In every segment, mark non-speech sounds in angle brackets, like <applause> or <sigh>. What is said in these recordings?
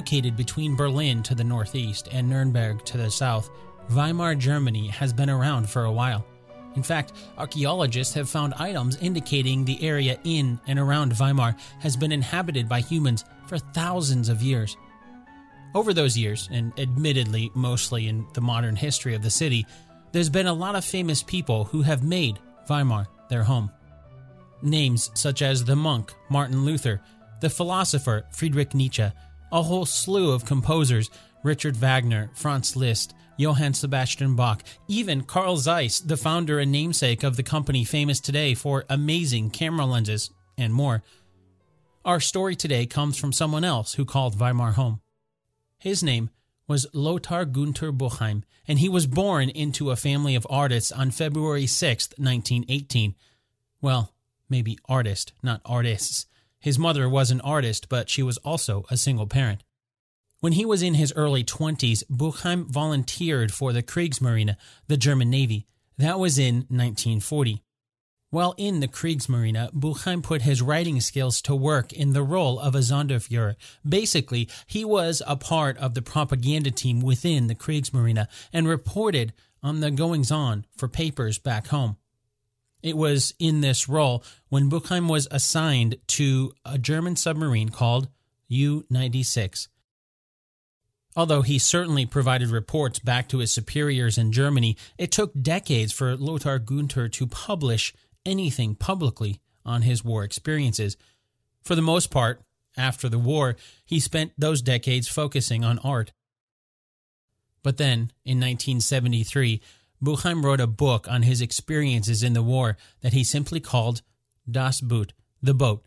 Located between Berlin to the northeast and Nuremberg to the south, Weimar Germany has been around for a while. In fact, archaeologists have found items indicating the area in and around Weimar has been inhabited by humans for thousands of years. Over those years, and admittedly mostly in the modern history of the city, there's been a lot of famous people who have made Weimar their home. Names such as the monk Martin Luther, the philosopher Friedrich Nietzsche, a whole slew of composers Richard Wagner, Franz Liszt, Johann Sebastian Bach, even Carl Zeiss, the founder and namesake of the company famous today for amazing camera lenses and more. Our story today comes from someone else who called Weimar home. His name was Lothar Gunther Buchheim, and he was born into a family of artists on February 6, 1918. Well, maybe artist, not artists. His mother was an artist, but she was also a single parent. When he was in his early 20s, Buchheim volunteered for the Kriegsmarine, the German Navy. That was in 1940. While in the Kriegsmarine, Buchheim put his writing skills to work in the role of a Sonderfuhrer. Basically, he was a part of the propaganda team within the Kriegsmarine and reported on the goings on for papers back home. It was in this role when Buchheim was assigned to a German submarine called U 96. Although he certainly provided reports back to his superiors in Germany, it took decades for Lothar Gunther to publish anything publicly on his war experiences. For the most part, after the war, he spent those decades focusing on art. But then, in 1973, Buchheim wrote a book on his experiences in the war that he simply called Das Boot, the boat,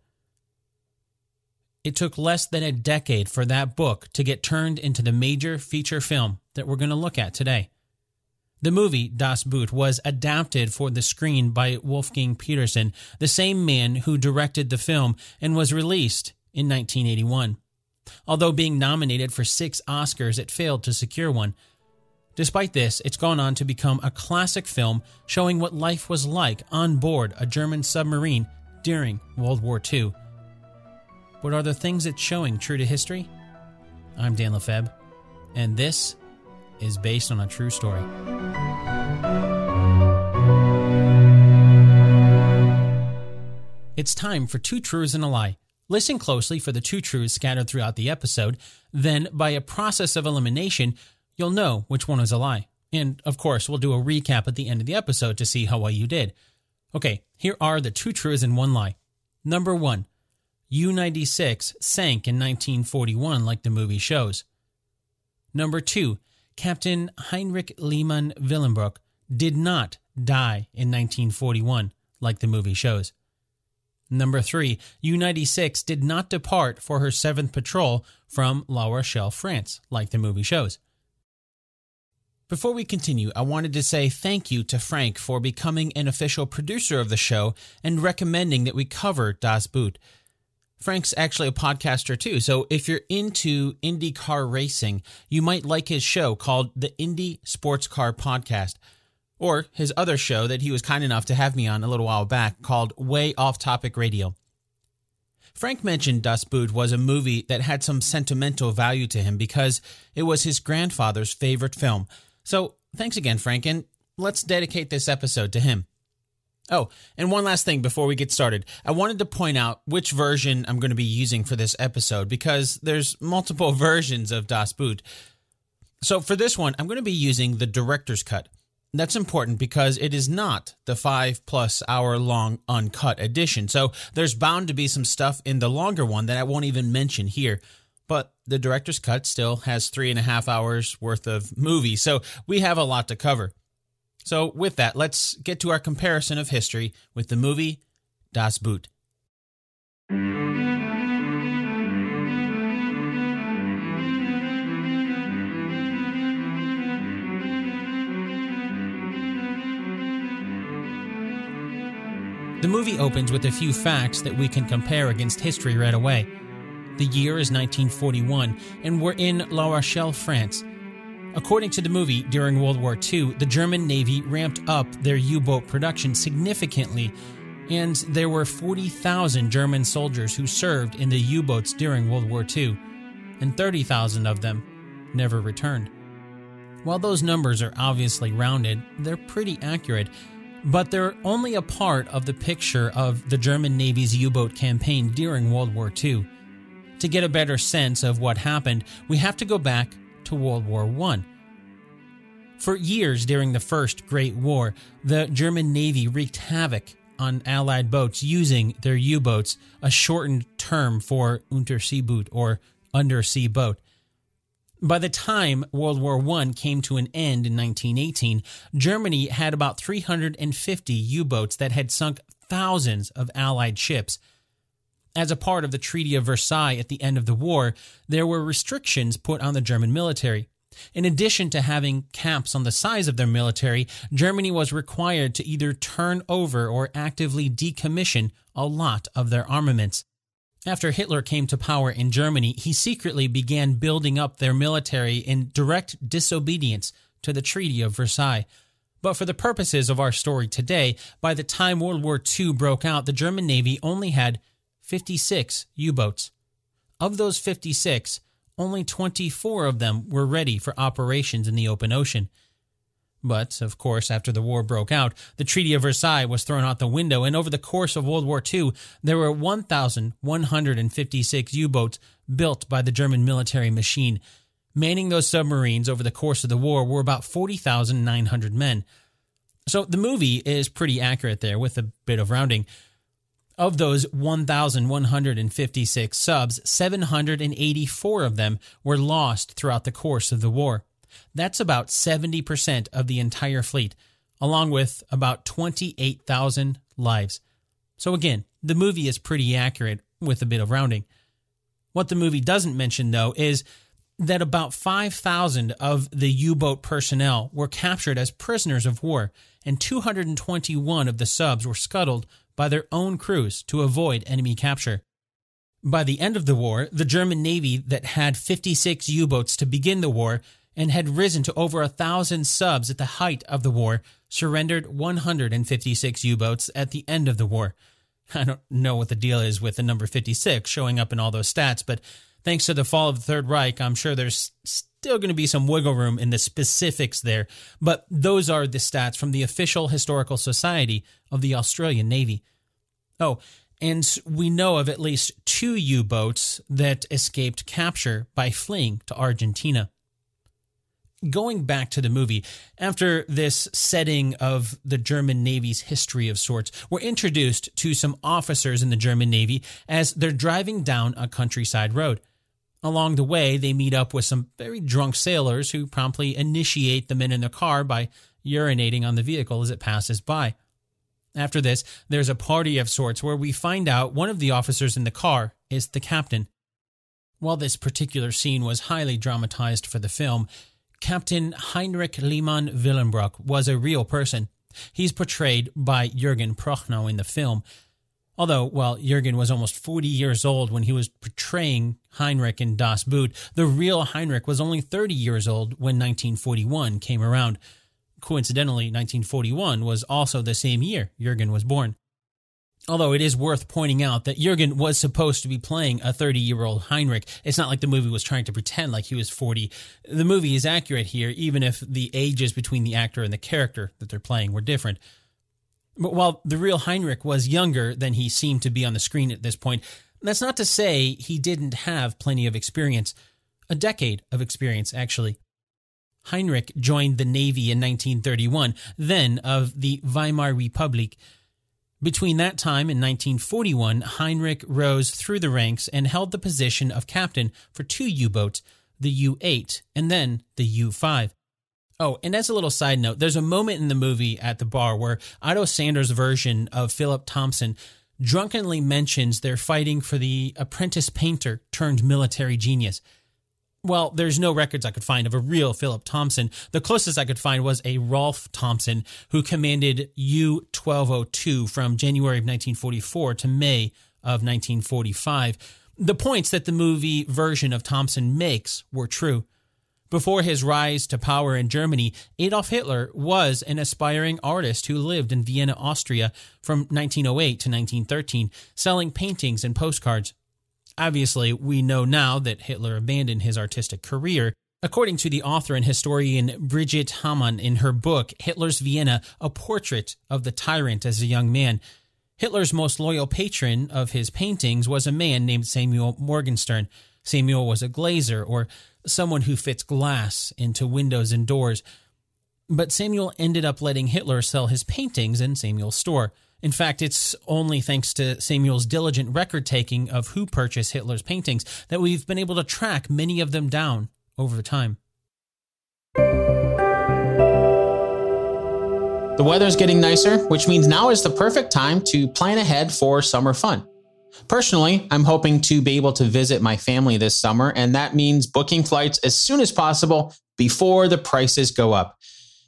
it took less than a decade for that book to get turned into the major feature film that we're going to look at today. The movie Das Boot was adapted for the screen by Wolfgang Petersen, the same man who directed the film, and was released in 1981. Although being nominated for six Oscars, it failed to secure one. Despite this, it's gone on to become a classic film showing what life was like on board a German submarine during World War II. But are the things it's showing true to history? I'm Dan Lefebvre, and this is based on a true story. It's time for two truths and a lie. Listen closely for the two truths scattered throughout the episode. Then, by a process of elimination, you'll know which one is a lie. And of course, we'll do a recap at the end of the episode to see how well you did. Okay, here are the two truths and one lie. Number one, U 96 sank in 1941, like the movie shows. Number two, Captain Heinrich Lehmann Willenbrock did not die in 1941, like the movie shows. Number three, U 96 did not depart for her seventh patrol from La Rochelle, France, like the movie shows. Before we continue, I wanted to say thank you to Frank for becoming an official producer of the show and recommending that we cover Das Boot. Frank's actually a podcaster too. So if you're into Indy car racing, you might like his show called the Indy Sports Car Podcast, or his other show that he was kind enough to have me on a little while back called Way Off Topic Radio. Frank mentioned Das Boot was a movie that had some sentimental value to him because it was his grandfather's favorite film. So thanks again, Frank, and let's dedicate this episode to him. Oh, and one last thing before we get started. I wanted to point out which version I'm going to be using for this episode because there's multiple <laughs> versions of Das Boot. So for this one, I'm going to be using the director's cut. That's important because it is not the five plus hour long uncut edition. So there's bound to be some stuff in the longer one that I won't even mention here. The director's cut still has three and a half hours worth of movie. So we have a lot to cover. So, with that, let's get to our comparison of history with the movie Das Boot. The movie opens with a few facts that we can compare against history right away. The year is 1941, and we're in La Rochelle, France, According to the movie, during World War II, the German Navy ramped up their U boat production significantly, and there were 40,000 German soldiers who served in the U boats during World War II. and 30,000 of them never returned. While those numbers are obviously rounded, they're pretty accurate, but they're only a part of the picture of the German Navy's U boat campaign during World War II. To get a better sense of what happened, we have to go back to World War I. For years during the First Great War, the German Navy wreaked havoc on Allied boats using their U boats, a shortened term for Unterseeboot or undersea boat. By the time World War I came to an end in 1918, Germany had about 350 U boats that had sunk thousands of Allied ships. As a part of the Treaty of Versailles at the end of the war, there were restrictions put on the German military. In addition to having caps on the size of their military, Germany was required to either turn over or actively decommission a lot of their armaments. After Hitler came to power in Germany, he secretly began building up their military in direct disobedience to the Treaty of Versailles. But for the purposes of our story today, by the time World War II broke out, the German Navy only had 56 U boats. Of those 56, only 24 of them were ready for operations in the open ocean. But, of course, after the war broke out, the Treaty of Versailles was thrown out the window, and over the course of World War II, there were 1,156 U boats built by the German military machine. Manning those submarines over the course of the war were about 40,900 men. So the movie is pretty accurate there with a bit of rounding. Of those 1,156 subs, 784 of them were lost throughout the course of the war. That's about 70% of the entire fleet, along with about 28,000 lives. So, again, the movie is pretty accurate with a bit of rounding. What the movie doesn't mention, though, is that about 5,000 of the U boat personnel were captured as prisoners of war, and 221 of the subs were scuttled by their own crews to avoid enemy capture. By the end of the war, the German Navy that had 56 U boats to begin the war and had risen to over a thousand subs at the height of the war, surrendered 156 U boats at the end of the war. <laughs> I don't know what the deal is with the number 56 showing up in all those stats, but thanks to the fall of the Third Reich, I'm sure there's still going to be some wiggle room in the specifics there. But those are the stats from the official Historical Society of the Australian Navy. Oh, and we know of at least two U boats that escaped capture by fleeing to Argentina going back to the movie, after this setting of the German Navy's history of sorts, we're introduced to some officers in the German Navy as they're driving down a countryside road. Along the way, they meet up with some very drunk sailors who promptly initiate the men in the car by urinating on the vehicle as it passes by. After this, there's a party of sorts where we find out one of the officers in the car is the captain. While this particular scene was highly dramatized for the film, Captain Heinrich Lehmann Willenbrock was a real person. He's portrayed by Jürgen Prochnow in the film. Although, well, Jürgen was almost 40 years old when he was portraying Heinrich in Das Boot, the real Heinrich was only 30 years old when 1941 came around. Coincidentally, 1941 was also the same year Jürgen was born. Although it is worth pointing out that Jurgen was supposed to be playing a 30 year old Heinrich. It's not like the movie was trying to pretend like he was 40. The movie is accurate here, even if the ages between the actor and the character that they're playing were different. But while the real Heinrich was younger than he seemed to be on the screen at this point, that's not to say he didn't have plenty of experience. A decade of experience, actually. Heinrich joined the Navy in 1931, then of the Weimar Republic. Between that time and 1941, Heinrich rose through the ranks and held the position of captain for two U boats, the U 8 and then the U 5. Oh, and as a little side note, there's a moment in the movie at the bar where Otto Sanders' version of Philip Thompson drunkenly mentions they're fighting for the apprentice painter turned military genius well, there's no records I could find of a real Philip Thompson. The closest I could find was a Rolf Thompson who commanded U 1202 from January of 1944 to May of 1945. The points that the movie version of Thompson makes were true. Before his rise to power in Germany, Adolf Hitler was an aspiring artist who lived in Vienna, Austria from 1908 to 1913, selling paintings and postcards. Obviously, we know now that Hitler abandoned his artistic career. According to the author and historian Brigitte Hamann in her book, Hitler's Vienna, A Portrait of the Tyrant as a Young Man, Hitler's most loyal patron of his paintings was a man named Samuel Morgenstern. Samuel was a glazer, or someone who fits glass into windows and doors. But Samuel ended up letting Hitler sell his paintings in Samuel's store. In fact, it's only thanks to Samuel's diligent record taking of who purchased Hitler's paintings that we've been able to track many of them down over time. The weather's getting nicer, which means now is the perfect time to plan ahead for summer fun. Personally, I'm hoping to be able to visit my family this summer, and that means booking flights as soon as possible before the prices go up.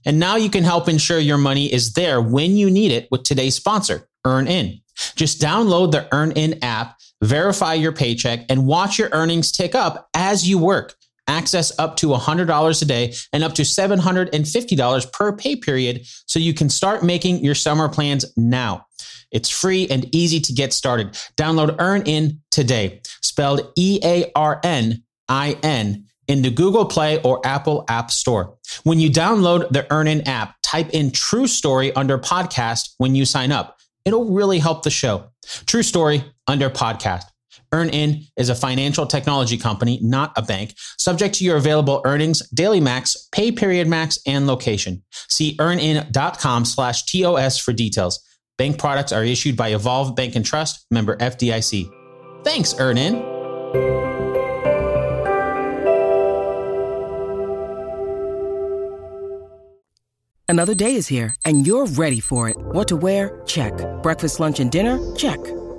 And now you can help ensure your money is there when you need it with today's sponsor, EarnIn. Just download the EarnIn app, verify your paycheck, and watch your earnings tick up as you work. Access up to $100 a day and up to $750 per pay period so you can start making your summer plans now. It's free and easy to get started. Download Earn In today, spelled E A R N I N in the Google Play or Apple App Store. When you download the EarnIn app, type in True Story under podcast when you sign up. It'll really help the show. True Story under podcast. EarnIn is a financial technology company, not a bank, subject to your available earnings, daily max, pay period max, and location. See earnin.com slash TOS for details. Bank products are issued by Evolve Bank and Trust, member FDIC. Thanks, EarnIn. Another day is here, and you're ready for it. What to wear? Check. Breakfast, lunch, and dinner? Check.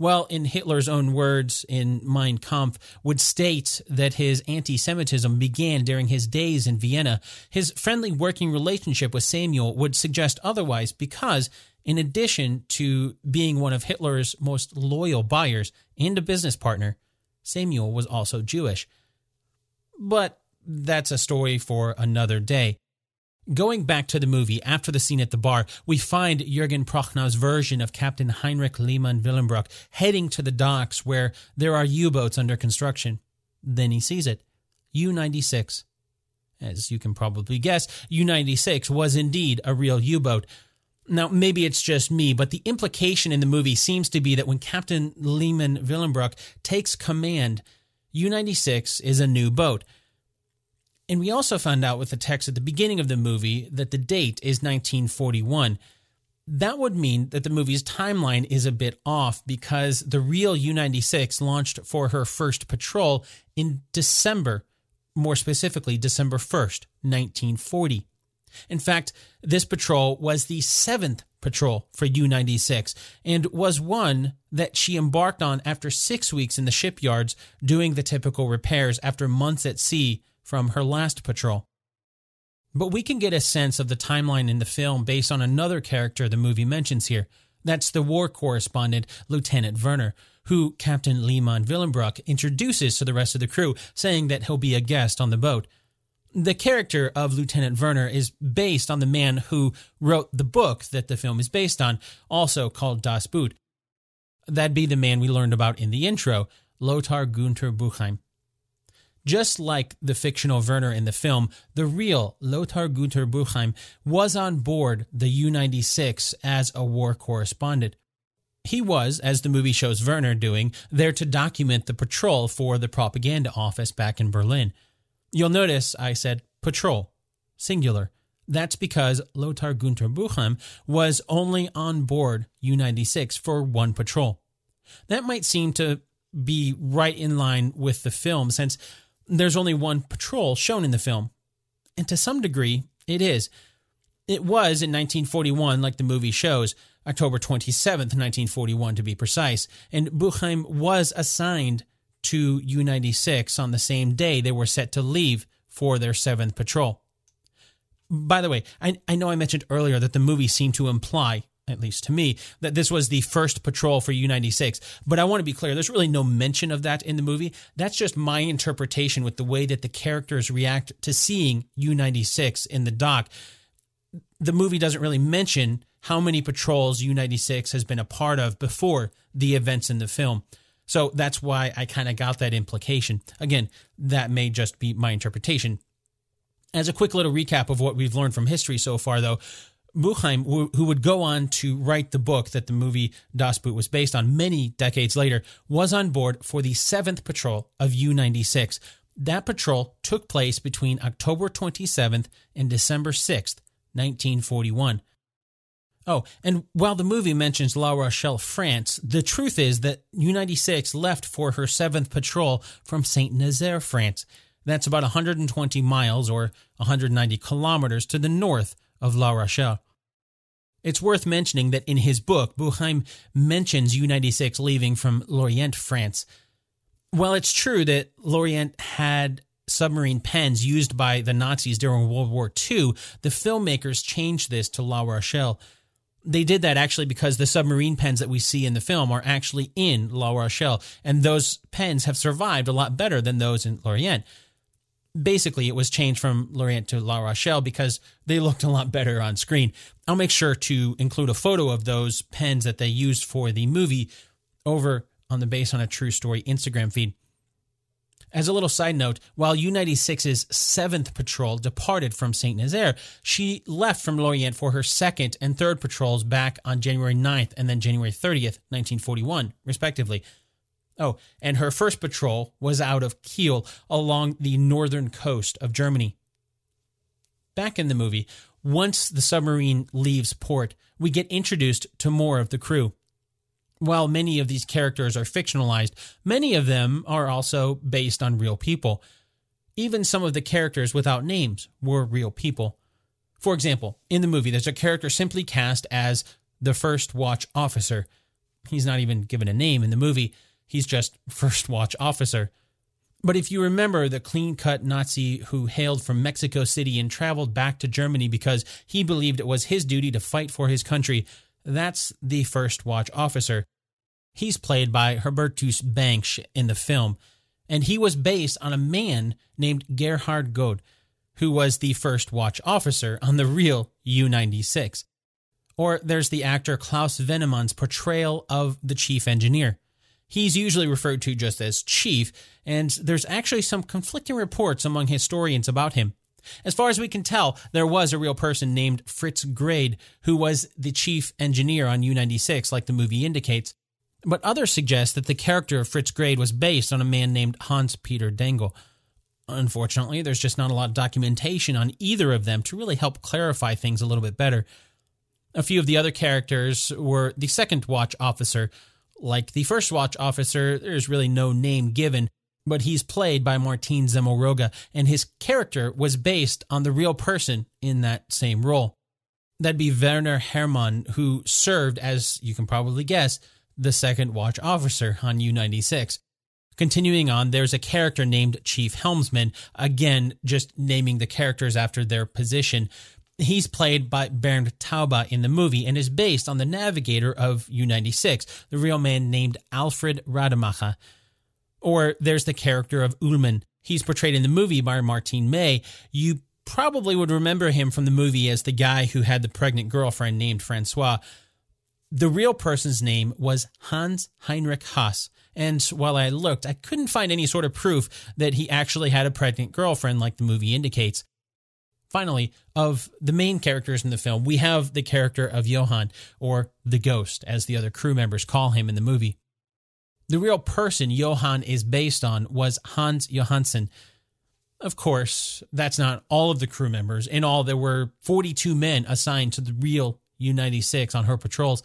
Well, in Hitler's own words in Mein Kampf, would state that his anti Semitism began during his days in Vienna. His friendly working relationship with Samuel would suggest otherwise because, in addition to being one of Hitler's most loyal buyers and a business partner, Samuel was also Jewish. But that's a story for another day. Going back to the movie, after the scene at the bar, we find Jürgen Prochnow's version of Captain Heinrich Lehmann Willenbrock heading to the docks where there are U boats under construction. Then he sees it U 96. As you can probably guess, U 96 was indeed a real U boat. Now, maybe it's just me, but the implication in the movie seems to be that when Captain Lehmann Willenbrock takes command, U 96 is a new boat. And we also found out with the text at the beginning of the movie that the date is 1941. That would mean that the movie's timeline is a bit off because the real U 96 launched for her first patrol in December, more specifically, December 1st, 1940. In fact, this patrol was the seventh patrol for U 96 and was one that she embarked on after six weeks in the shipyards doing the typical repairs after months at sea from her last patrol. But we can get a sense of the timeline in the film based on another character the movie mentions here. That's the war correspondent, Lieutenant Werner, who Captain Lehmann Willenbrock introduces to the rest of the crew, saying that he'll be a guest on the boat. The character of Lieutenant Werner is based on the man who wrote the book that the film is based on, also called Das Boot. That'd be the man we learned about in the intro, Lothar Gunther Buchheim. Just like the fictional Werner in the film, the real Lothar Gunther Buchheim was on board the U 96 as a war correspondent. He was, as the movie shows Werner doing, there to document the patrol for the propaganda office back in Berlin. You'll notice I said patrol, singular. That's because Lothar Gunther Buchheim was only on board U 96 for one patrol. That might seem to be right in line with the film, since there's only one patrol shown in the film. And to some degree, it is. It was in 1941, like the movie shows, October 27th, 1941 to be precise, and Buchheim was assigned to U 96 on the same day they were set to leave for their seventh patrol. By the way, I, I know I mentioned earlier that the movie seemed to imply, at least to me, that this was the first patrol for U 96. But I want to be clear, there's really no mention of that in the movie. That's just my interpretation with the way that the characters react to seeing U 96 in the dock. The movie doesn't really mention how many patrols U 96 has been a part of before the events in the film. So that's why I kind of got that implication. Again, that may just be my interpretation. As a quick little recap of what we've learned from history so far, though, Buchheim, who would go on to write the book that the movie Das Boot was based on many decades later, was on board for the 7th patrol of U 96. That patrol took place between October 27th and December 6th, 1941. Oh, and while the movie mentions La Rochelle, France, the truth is that U 96 left for her 7th patrol from Saint Nazaire, France. That's about 120 miles or 190 kilometers to the north of La Rochelle. It's worth mentioning that in his book, Buchheim mentions U 96 leaving from Lorient, France. While it's true that Lorient had submarine pens used by the Nazis during World War II, the filmmakers changed this to La Rochelle they did that actually because the submarine pens that we see in the film are actually in La Rochelle, and those pens have survived a lot better than those in Lorient. Basically, it was changed from Lorient to La Rochelle because they looked a lot better on screen. I'll make sure to include a photo of those pens that they used for the movie over on the Base on a True Story Instagram feed. As a little side note, while U 96's 7th patrol departed from St. Nazaire, she left from Lorient for her second and third patrols back on January 9th and then January 30th, 1941, respectively. Oh, and her first patrol was out of Kiel along the northern coast of Germany. Back in the movie, once the submarine leaves port, we get introduced to more of the crew. While many of these characters are fictionalized, many of them are also based on real people. Even some of the characters without names were real people. For example, in the movie, there's a character simply cast as the First Watch Officer. He's not even given a name in the movie, he's just <laughs> First Watch Officer. But if you remember the clean cut Nazi who hailed from Mexico City and traveled back to Germany because he believed it was his duty to fight for his country, that's the First Watch officer. He's played by Hubertus Bengsch in the film, and he was based on a man named Gerhard Gode, who was the First Watch officer on the real U 96. Or there's the actor Klaus Wennemann's portrayal of the chief engineer. He's usually referred to just as chief, and there's actually some conflicting reports among historians about him. As far as we can tell, there was a real person named Fritz Grade who was the chief engineer on U 96, like the movie indicates. But others suggest that the character of Fritz Grade was based on a man named Hans Peter Dengel. Unfortunately, there's just not a lot of documentation on either of them to really help clarify things a little bit better. A few of the other characters were the second watch officer. Like the first watch officer, there's really no name given, but he's played by Martin Semmelrogge, and his character was based on the real person in that same role. That'd be Werner Hermann, who served, as you can probably guess, the second watch officer on U 96. Continuing on, there's a character named Chief Helmsman, again, just naming the characters after their position. He's played by Bernd Tauber in the movie and is based on the navigator of U 96, the real man named Alfred Rademacher. Or there's the character of Ullman. He's portrayed in the movie by Martin May. You probably would remember him from the movie as the guy who had the pregnant girlfriend named Francois. The real person's name was Hans Heinrich Haas. And while I looked, I couldn't find any sort of proof that he actually had a pregnant girlfriend like the movie indicates. Finally, of the main characters in the film, we have the character of Johann, or the ghost, as the other crew members call him in the movie. The real person Johann is based on was Hans Johansen. Of course, that's not all of the crew members. In all, there were 42 men assigned to the real U 96 on her patrols.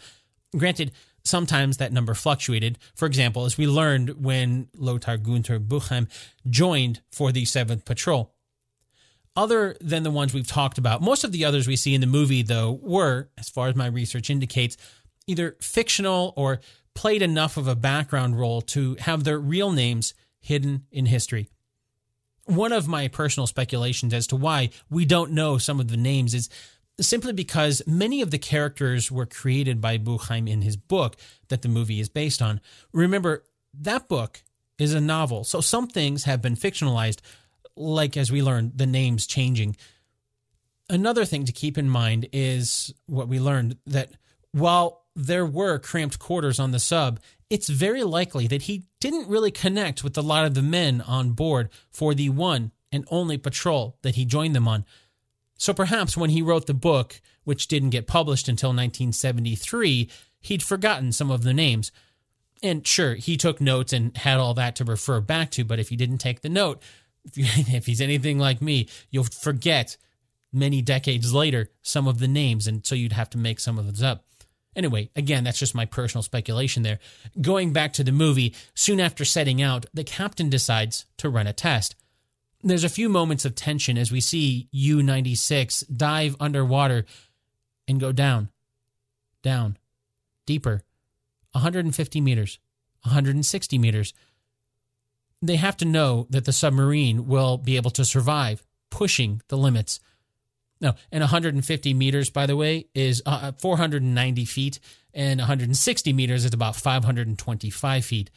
Granted, sometimes that number fluctuated. For example, as we learned when Lothar Gunther Buchheim joined for the 7th Patrol. Other than the ones we've talked about, most of the others we see in the movie, though, were, as far as my research indicates, either fictional or played enough of a background role to have their real names hidden in history. One of my personal speculations as to why we don't know some of the names is simply because many of the characters were created by Buchheim in his book that the movie is based on. Remember, that book is a novel, so some things have been fictionalized, like as we learned, the names changing. Another thing to keep in mind is what we learned that while there were cramped quarters on the sub, it's very likely that he didn't really connect with a lot of the men on board for the one and only patrol that he joined them on. So perhaps when he wrote the book, which didn't get published until 1973, he'd forgotten some of the names. And sure, he took notes and had all that to refer back to, but if he didn't take the note, <laughs> if, he's anything like me, you'll forget many decades later some of the names, and so you'd have to make some of those up. Anyway, again, that's just my personal speculation there. Going back to the movie, soon after setting out, the captain decides to run a test. There's a few moments of tension as we see U 96 dive underwater and go down, down, deeper, 150 meters, 160 meters. They have to know that the submarine will be able to survive pushing the limits. No, and 150 meters, by the way, is uh, 490 feet, and 160 meters is about 525 feet.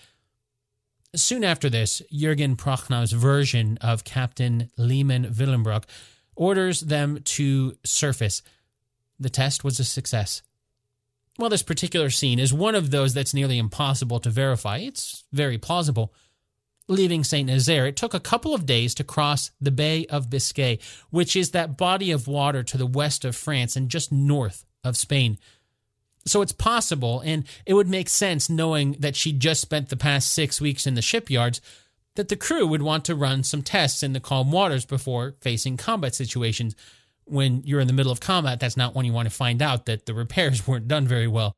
Soon after this, Jürgen Prochnow's version of Captain Lehmann Willenbrock orders them to surface. The test was a success. While this particular scene is one of those that's nearly impossible to verify, it's very plausible. Leaving St. Nazaire, it took a couple of days to cross the Bay of Biscay, which is that body of water to the west of France and just north of Spain. So it's possible, and it would make sense knowing that she'd just spent the past six weeks in the shipyards, that the crew would want to run some tests in the calm waters before facing combat situations. When you're in the middle of combat, that's not when you want to find out that the repairs <laughs> weren't done very well.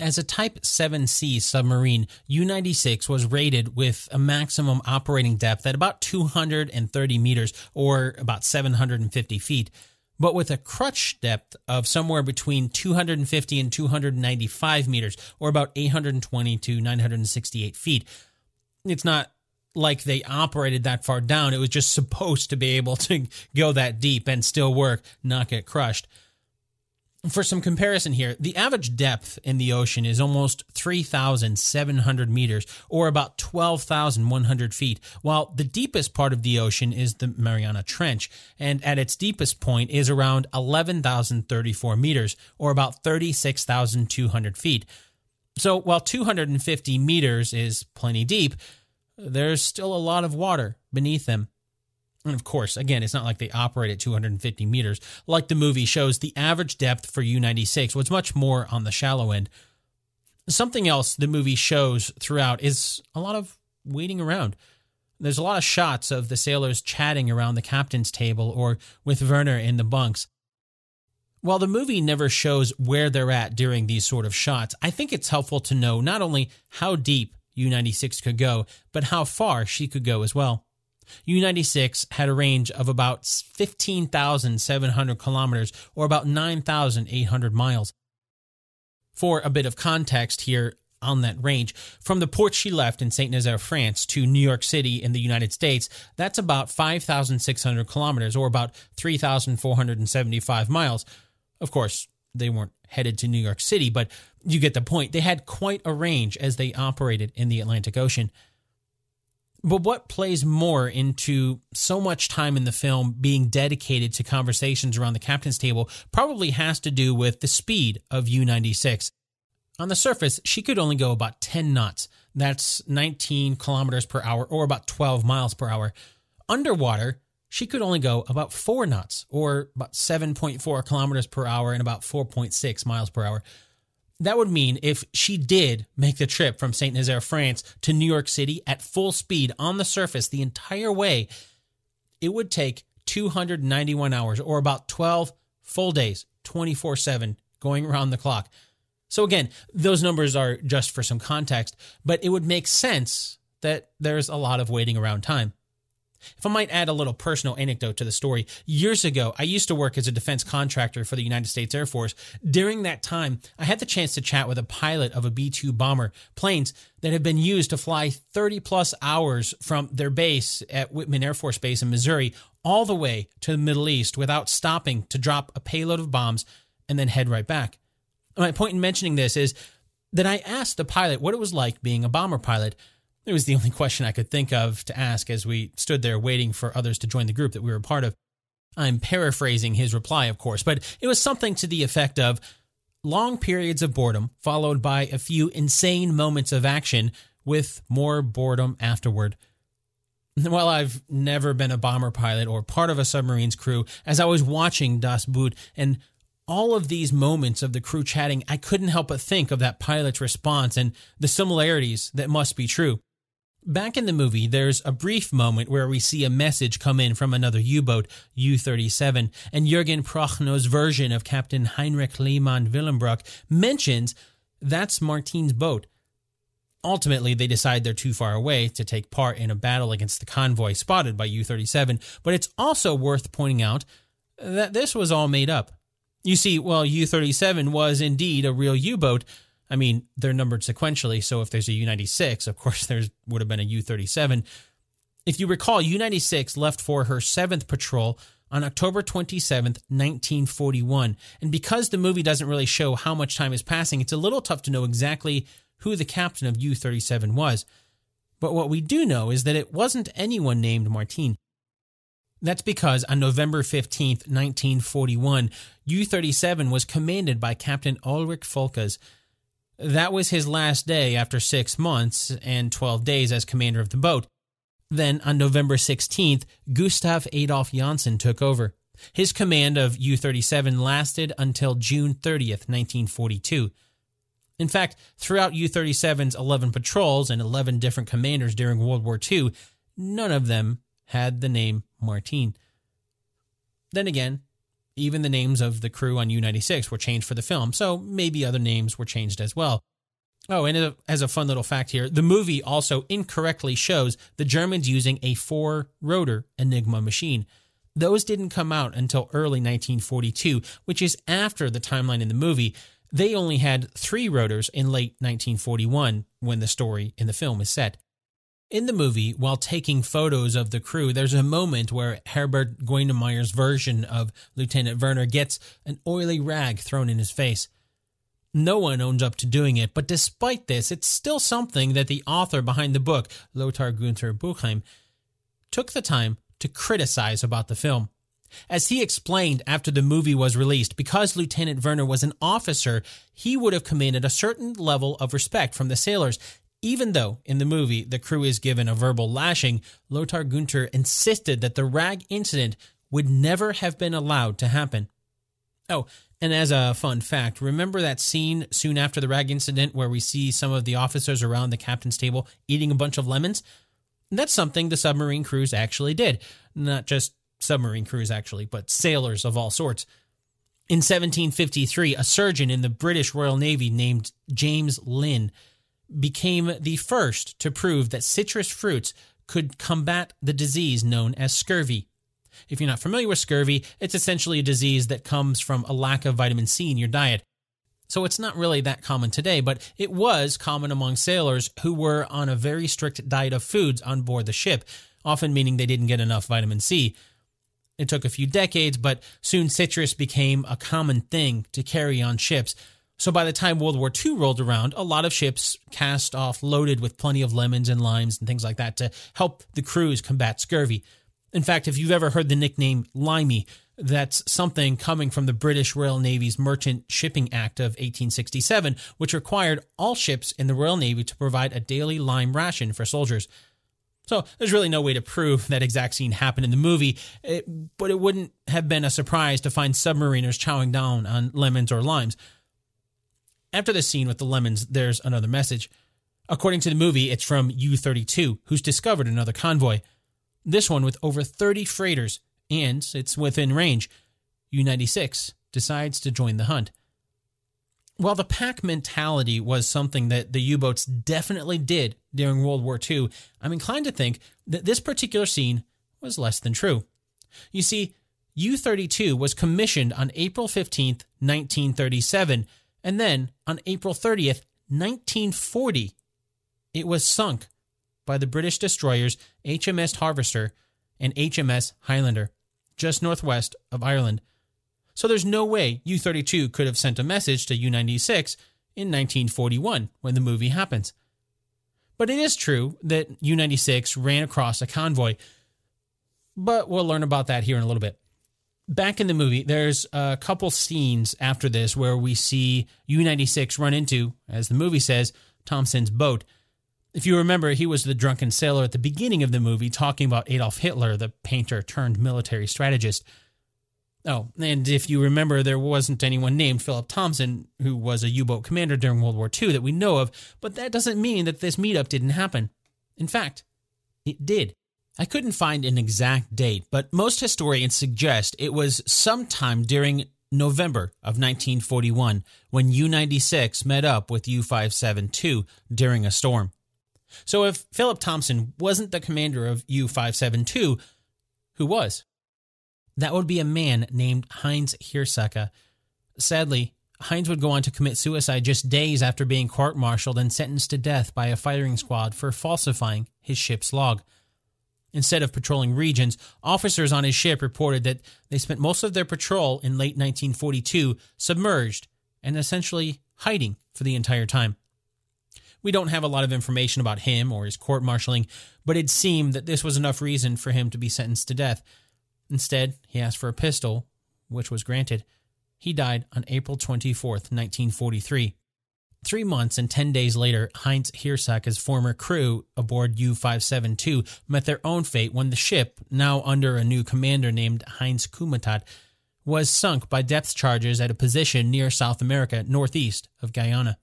As a Type 7C submarine, U 96 was rated with a maximum operating depth at about 230 meters or about 750 feet, but with a crush depth of somewhere between 250 and 295 meters or about 820 to 968 feet. It's not like they operated that far down, it was just supposed to be able to go that deep and still work, not get crushed for some comparison here, the average depth in the ocean is almost 3,700 meters or about 12,100 feet, while the deepest part of the ocean is the Mariana Trench, and at its deepest point is around 11,034 meters or about 36,200 feet. So while 250 meters is plenty deep, there's still a lot of water beneath them. And of course, again, it's not like they operate at 250 meters. Like the movie shows, the average depth for U 96 was much more on the shallow end. Something else the movie shows throughout is a lot of waiting around. There's a lot of shots of the sailors chatting around the captain's table or with Werner in the bunks. While the movie never shows where they're at during these sort of shots, I think it's helpful to know not only how deep U 96 could go, but how far she could go as well. U 96 had a range of about 15,700 kilometers or about 9,800 miles. For a bit of context here on that range, from the port she left in St. Nazaire, France to New York City in the United States, that's about 5,600 kilometers or about 3,475 miles. Of course, they weren't headed to New York City, but you get the point. They had quite a range as they operated in the Atlantic Ocean. But what plays more into so much time in the film being dedicated to conversations around the captain's table probably has to do with the speed of U 96. On the surface, she could only go about 10 knots. That's 19 kilometers per hour or about 12 miles per hour. Underwater, she could only go about 4 knots or about 7.4 kilometers per hour and about 4.6 miles per hour that would mean if she did make the trip from St. Nazaire, France to New York City at full speed on the surface the entire way, it would take 291 hours or about 12 full days, 24 7, going around the clock. So, again, those numbers are just for some context, but it would make sense that there's a lot of waiting around time. If I might add a little personal anecdote to the story, years ago, I used to work as a defense contractor for the United States Air Force. During that time, I had the chance to chat with a pilot of a B 2 bomber, planes that have been used to fly 30 plus hours from their base at Whiteman Air Force Base in Missouri all the way to the Middle East without stopping to drop a payload of bombs and then head right back. My point in mentioning this is that I asked the pilot what it was like being a bomber pilot. It was the only question I could think of to ask as we stood there waiting for others to join the group that we were part of. I'm paraphrasing his reply, of course, but it was something to the effect of long periods of boredom followed by a few insane moments of action with more boredom afterward. While I've never been a bomber pilot or part of a submarine's crew, as I was watching Das Boot and all of these moments of the crew chatting, I couldn't help but think of that pilot's response and the similarities that must be true. Back in the movie, there's a brief moment where we see a message come in from another U boat, U 37, and Jurgen Prochnow's version of Captain Heinrich Lehmann Willenbrock mentions that's Martine's boat. Ultimately, they decide they're too far away to take part in a battle against the convoy spotted by U 37, but it's also worth pointing out that this was all made up. You see, while U 37 was indeed a real U boat, I mean, they're numbered sequentially, so if there's a U 96, of course, <laughs> there would have been a U 37. If you recall, U 96 left for her seventh patrol on October 27th, 1941. And because the movie doesn't really show how much time is passing, it's a little tough to know exactly who the captain of U 37 was. But what we do know is that it wasn't anyone named Martine. That's because on November 15th, 1941, U 37 was commanded by Captain Ulrich Folkers. That was his last day after six months and 12 days as commander of the boat. Then, on November 16th, Gustav Adolf Janssen took over. His command of U 37 lasted until June 30th, 1942. In fact, throughout U 37's 11 patrols and 11 different commanders during World War II, none of them had the name Martine. Then again, even the names of the crew on U 96 were changed for the film, so maybe other names were changed as well. Oh, and uh, as a fun little fact here, the movie also incorrectly shows the Germans using a four rotor Enigma machine. Those didn't come out until early 1942, which is after the timeline in the movie. They only had three rotors in late 1941 when the story in the film is set. In the movie, while taking photos of the crew, there's a moment where Herbert Grönemeyer's version of Lieutenant Werner gets an oily rag thrown in his face. No one owns up to doing it, but despite this, it's still something that the author behind the book, Lothar Gunther Buchheim, took the time to criticize about the film. As he explained after the movie was released, because Lieutenant Werner was an officer, he would have commanded a certain level of respect from the sailors, even though in the movie the crew is given a verbal lashing, Lothar Gunther insisted that the rag incident would never have been allowed to happen. Oh, and as a fun fact, remember that scene soon after the rag incident where we see some of the officers around the captain's table eating a bunch of lemons? That's something the submarine crews actually did. Not just submarine crews, actually, but sailors of all sorts. In 1753, a surgeon in the British Royal Navy named James Lind became the first to prove that citrus fruits could combat the disease known as scurvy. If you're not familiar with scurvy, it's essentially a disease that comes from a lack of vitamin C in your diet. So it's not really that common today, but it was common among sailors who were on a very strict diet of foods on board the ship, often meaning they didn't get enough vitamin C. It took a few decades, but soon citrus became a common thing to carry on ships, so by the time World War II rolled around, a lot of ships cast off loaded with plenty of lemons and limes and things like that to help the crews combat scurvy. In fact, if you've ever heard the nickname limey, that's something coming from the British Royal Navy's Merchant Shipping Act of 1867, which required all ships in the Royal Navy to provide a daily lime ration for soldiers. So there's really no way to prove that exact scene happened in the movie, it, but it wouldn't have been a surprise to find submariners chowing down on lemons or limes. After the scene with the lemons, there's another message. According to the movie, it's from U 32, who's discovered another convoy. This one with over 30 freighters, and it's within range. U 96 decides to join the hunt. While the pack mentality was something that the U boats definitely did during World War II, I'm inclined to think that this particular scene was less than true. You see, U 32 was commissioned on April 15, 1937, and then on April 30th, 1940, it was sunk by the British destroyers HMS Harvester and HMS Highlander, just northwest of Ireland. So there's no way U 32 could have sent a message to U 96 in 1941 when the movie happens. But it is true that U 96 ran across a convoy, but we'll learn about that here in a little bit. Back in the movie, there's a couple scenes after this where we see U 96 run into, as the movie says, Thomsen's boat. If you remember, he was the drunken sailor at the beginning of the movie talking about Adolf Hitler, the painter turned military strategist. Oh, and if you remember, there wasn't anyone named Philip Thompson who was a U boat commander during World War II that we know of, but that doesn't mean that this meetup didn't happen. In fact, it did. I couldn't find an exact date, but most historians suggest it was sometime during November of 1941 when U 96 met up with U 572 during a storm. So if Philip Thomsen wasn't the commander of U 572, who was? That would be a man named Heinz Hirsacker. Sadly, Heinz would go on to commit suicide just days after being court martialed and sentenced to death by a firing squad for falsifying his ship's log. Instead of patrolling regions, officers on his ship reported that they spent most of their patrol in late 1942 submerged and essentially hiding for the entire time. We don't have a lot of information about him or his court martialing, but it seemed that this was enough reason for him to be sentenced to death. Instead, he asked for a pistol, which was granted. He died on April 24, 1943. Three months and 10 days later, Heinz Hirsacker's former crew aboard U 572 met their own fate when the ship, now under a new commander named Heinz Kummetat, was sunk by depth charges at a position near South America, northeast of Guyana.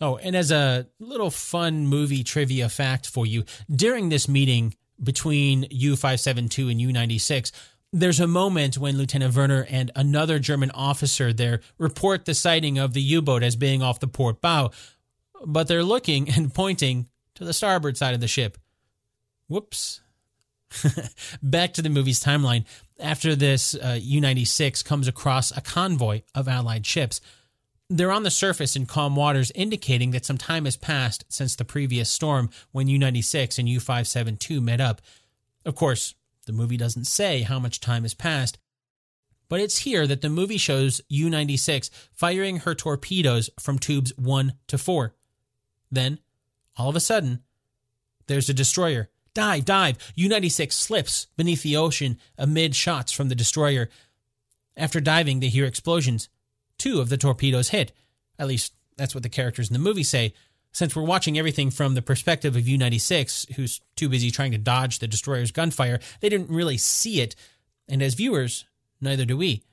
Oh, and as a little fun movie trivia fact for you, during this meeting between U 572 and U 96, there's a moment when Lieutenant Werner and another German officer there report the sighting of the U boat as being off the port bow, but they're looking and <laughs> pointing to the starboard side of the ship. Whoops. <laughs> Back to the movie's timeline. After this, uh, U 96 comes across a convoy of Allied ships. They're on the surface in calm waters, indicating that some time has passed since the previous storm when U 96 and U 572 met up. Of course, the movie doesn't say how much time has passed, but it's here that the movie shows U 96 firing her torpedoes from tubes 1 to 4. Then, all of a sudden, there's a destroyer. Dive, dive! U 96 slips beneath the ocean amid shots from the destroyer. After diving, they hear explosions. Two of the torpedoes hit. At least, that's what the characters in the movie say. Since we're watching everything from the perspective of U 96, who's too busy trying to dodge the destroyer's gunfire, they didn't really see it. And as viewers, neither do we.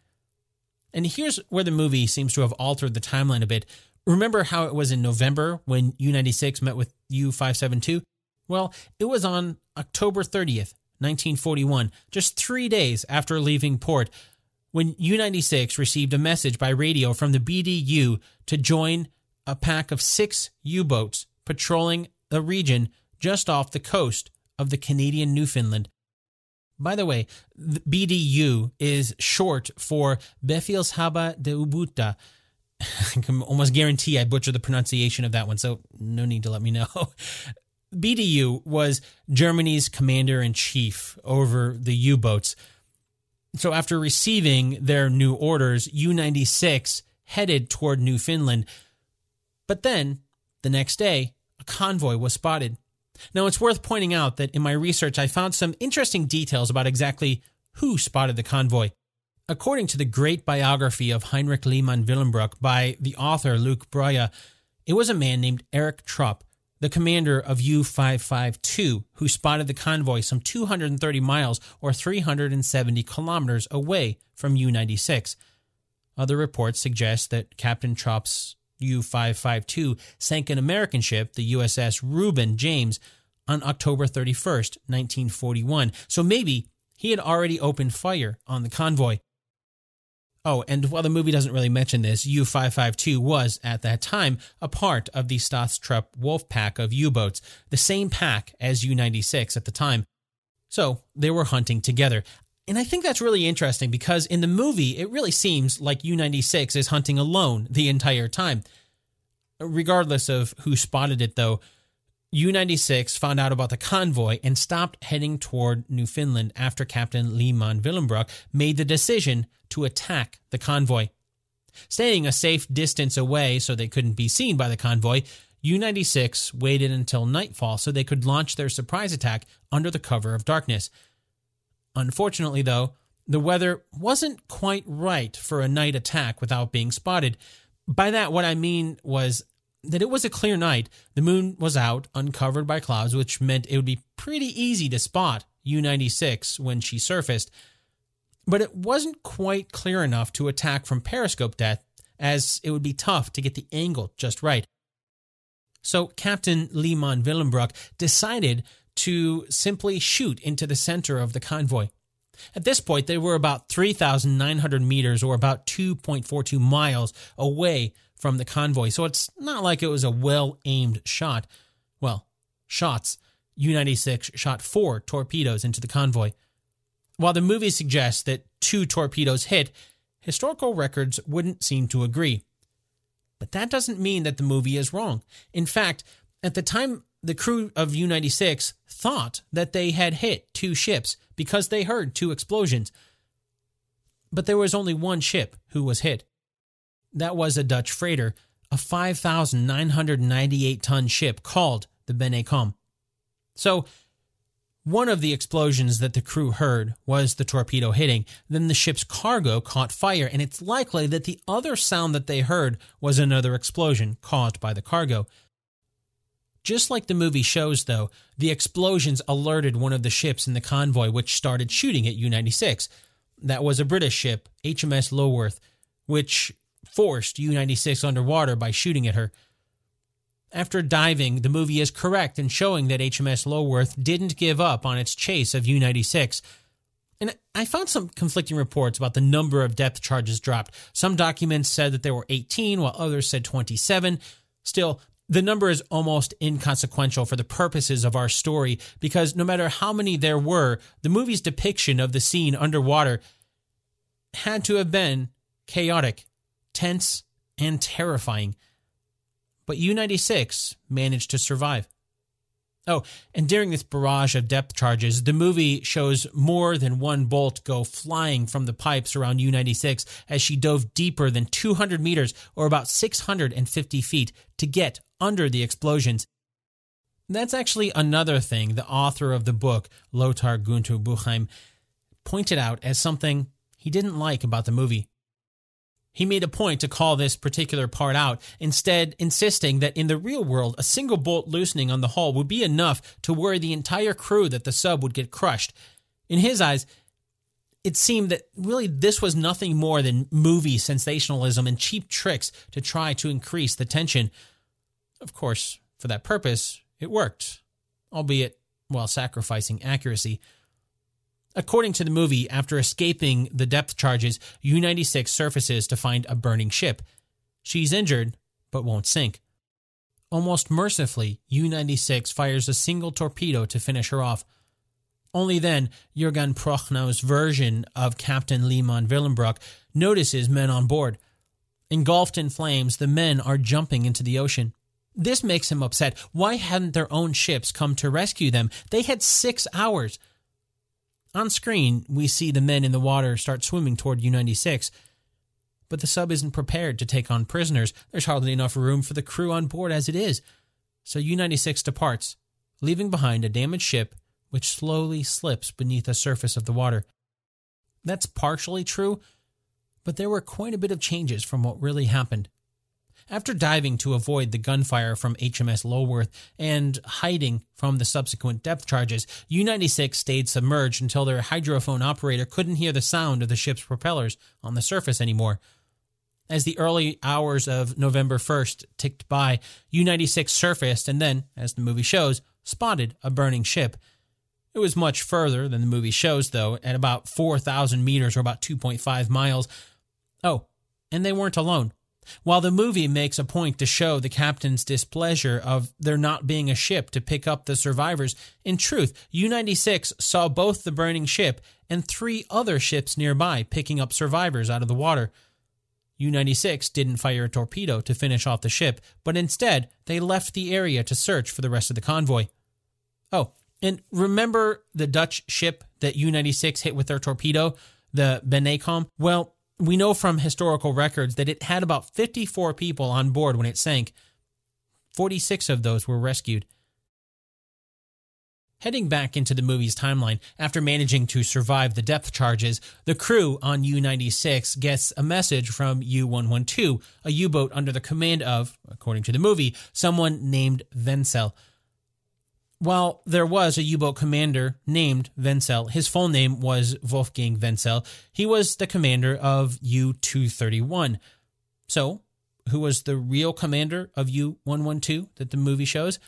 And here's where the movie seems to have altered the timeline a bit. Remember how it was in November when U 96 met with U 572? Well, it was on October 30th, 1941, just three days after leaving port, when U 96 received a message by radio from the BDU to join a pack of six U boats patrolling a region just off the coast of the Canadian Newfoundland. By the way, the BDU is short for Befehlshaber de U-Boote. <laughs> I can almost guarantee I butcher the pronunciation of that one, so no need to let me know. <laughs> BDU was Germany's commander in chief over the U boats. So after receiving their new orders, U 96 headed toward Newfoundland but then, the next day, a convoy was spotted. Now, it's worth pointing out that in my research, I found some interesting details about exactly who spotted the convoy. According to the great biography of Heinrich Lehmann Willenbrock by the author Luc Braeuer, it was a man named Erich Topp, the commander of U 552, who spotted the convoy some 230 miles or 370 kilometers away from U 96. Other reports suggest that Captain Topp's U 552 sank an American ship, the USS Reuben James, on October 31st, 1941. So maybe he had already opened fire on the convoy. Oh, and while the movie doesn't really mention this, U 552 was, at that time, a part of the Stosstrupp Wolf pack of U boats, the same pack as U 96 at the time. So they were hunting together. And I think that's really interesting because in the movie, it really seems like U 96 is hunting alone the entire time. Regardless of who spotted it, though, U 96 found out about the convoy and stopped heading toward Newfoundland after Captain Lehmann Willenbrock made the decision to attack the convoy. Staying a safe distance away so they couldn't be seen by the convoy, U 96 waited until nightfall so they could launch their surprise attack under the cover of darkness. Unfortunately, though, the weather wasn't quite right for a night attack without being spotted. By that, what I mean was that it was a clear night. The moon was out, uncovered by clouds, which meant it would be pretty easy to spot U 96 when she surfaced. But it wasn't quite clear enough to attack from periscope depth, as it would be tough to get the angle just right. So Captain Lehmann Willenbrock decided to simply shoot into the center of the convoy. At this point, they were about 3,900 meters or about 2.42 miles away from the convoy, so it's not like it was a well aimed shot. Well, shots. U 96 shot four torpedoes into the convoy. While the movie suggests that two torpedoes hit, historical records wouldn't seem to agree. But that doesn't mean that the movie is wrong. In fact, at the time, the crew of U 96 thought that they had hit two ships because they heard two explosions. But there was only one ship who was hit. That was a Dutch freighter, a 5,998 ton ship called the Bennekom. So, one of the explosions that the crew heard was the torpedo hitting. Then the ship's cargo caught fire, and it's likely that the other sound that they heard was another explosion caused by the cargo. Just like the movie shows, though, the explosions alerted one of the ships in the convoy, which started shooting at U 96. That was a British ship, HMS Lulworth, which forced U 96 underwater by shooting at her. After diving, the movie is correct in showing that HMS Lulworth didn't give up on its chase of U 96. And I found some conflicting reports about the number of depth charges dropped. Some documents said that there were 18, while others said 27. Still, the number is almost inconsequential for the purposes of our story because no matter how many there were, the movie's depiction of the scene underwater had to have been chaotic, tense, and terrifying. But U 96 managed to survive. Oh, and during this barrage of depth charges, the movie shows more than one bolt go flying from the pipes around U 96 as she dove deeper than 200 meters or about 650 feet to get under the explosions. That's actually another thing the author of the book, Lothar Gunther Buchheim, pointed out as something he didn't like about the movie. He made a point to call this particular part out, instead, insisting that in the real world, a single bolt loosening on the hull would be enough to worry the entire crew that the sub would get crushed. In his eyes, it seemed that really this was nothing more than movie sensationalism and cheap tricks to try to increase the tension. Of course, for that purpose, it worked, albeit while sacrificing accuracy. According to the movie, after escaping the depth charges, U 96 surfaces to find a burning ship. She's injured, but won't sink. Almost mercifully, U 96 fires a single torpedo to finish her off. Only then, Jurgen Prochnow's version of Captain Lehmann Willenbrock notices men on board. Engulfed in flames, the men are jumping into the ocean. This makes him upset. Why hadn't their own ships come to rescue them? They had six hours. On screen, we see the men in the water start swimming toward U 96. But the sub isn't prepared to take on prisoners. There's hardly enough room for the crew on board as it is. So U 96 departs, leaving behind a damaged ship which slowly slips beneath the surface of the water. That's partially true, but there were quite a bit of changes from what really happened. After diving to avoid the gunfire from HMS Lulworth and hiding from the subsequent depth charges, U 96 stayed submerged until their hydrophone operator couldn't hear the sound of the ship's propellers on the surface anymore. As the early hours of November 1st ticked by, U 96 surfaced and then, as the movie shows, spotted a burning ship. It was much further than the movie shows, though, at about 4,000 meters or about 2.5 miles. Oh, and they weren't alone. While the movie makes a point to show the captain's displeasure of there not being a ship to pick up the survivors, in truth, U 96 saw both the burning ship and three other ships nearby picking up survivors out of the water. U 96 didn't fire a torpedo to finish off the ship, but instead they left the area to search for the rest of the convoy. Oh, and remember the Dutch ship that U 96 hit with their torpedo, the Bennekom? Well, we know from historical records that it had about 54 people on board when it sank. 46 of those were rescued. Heading back into the movie's timeline, after managing to survive the depth charges, the crew on U 96 gets a message from U 112, a U boat under the command of, according to the movie, someone named Wenzel. While there was a U boat commander named Wenzel, his full name was Wolfgang Wenzel. He was the commander of U 231. So, who was the real commander of U 112 that the movie shows?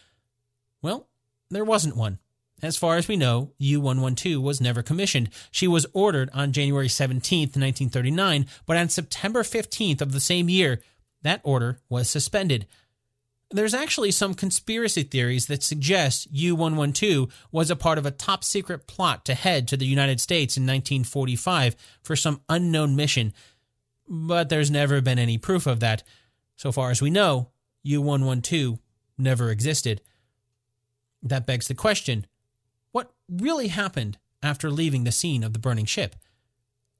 Well, there wasn't one. As far as we know, U 112 was never commissioned. She was ordered on January 17, 1939, but on September 15th of the same year, that order was suspended. There's actually some conspiracy theories that suggest U 112 was a part of a top secret plot to head to the United States in 1945 for some unknown mission, but there's never been any proof of that. So far as we know, U 112 never existed. That begs the question what really happened after leaving the scene of the burning ship?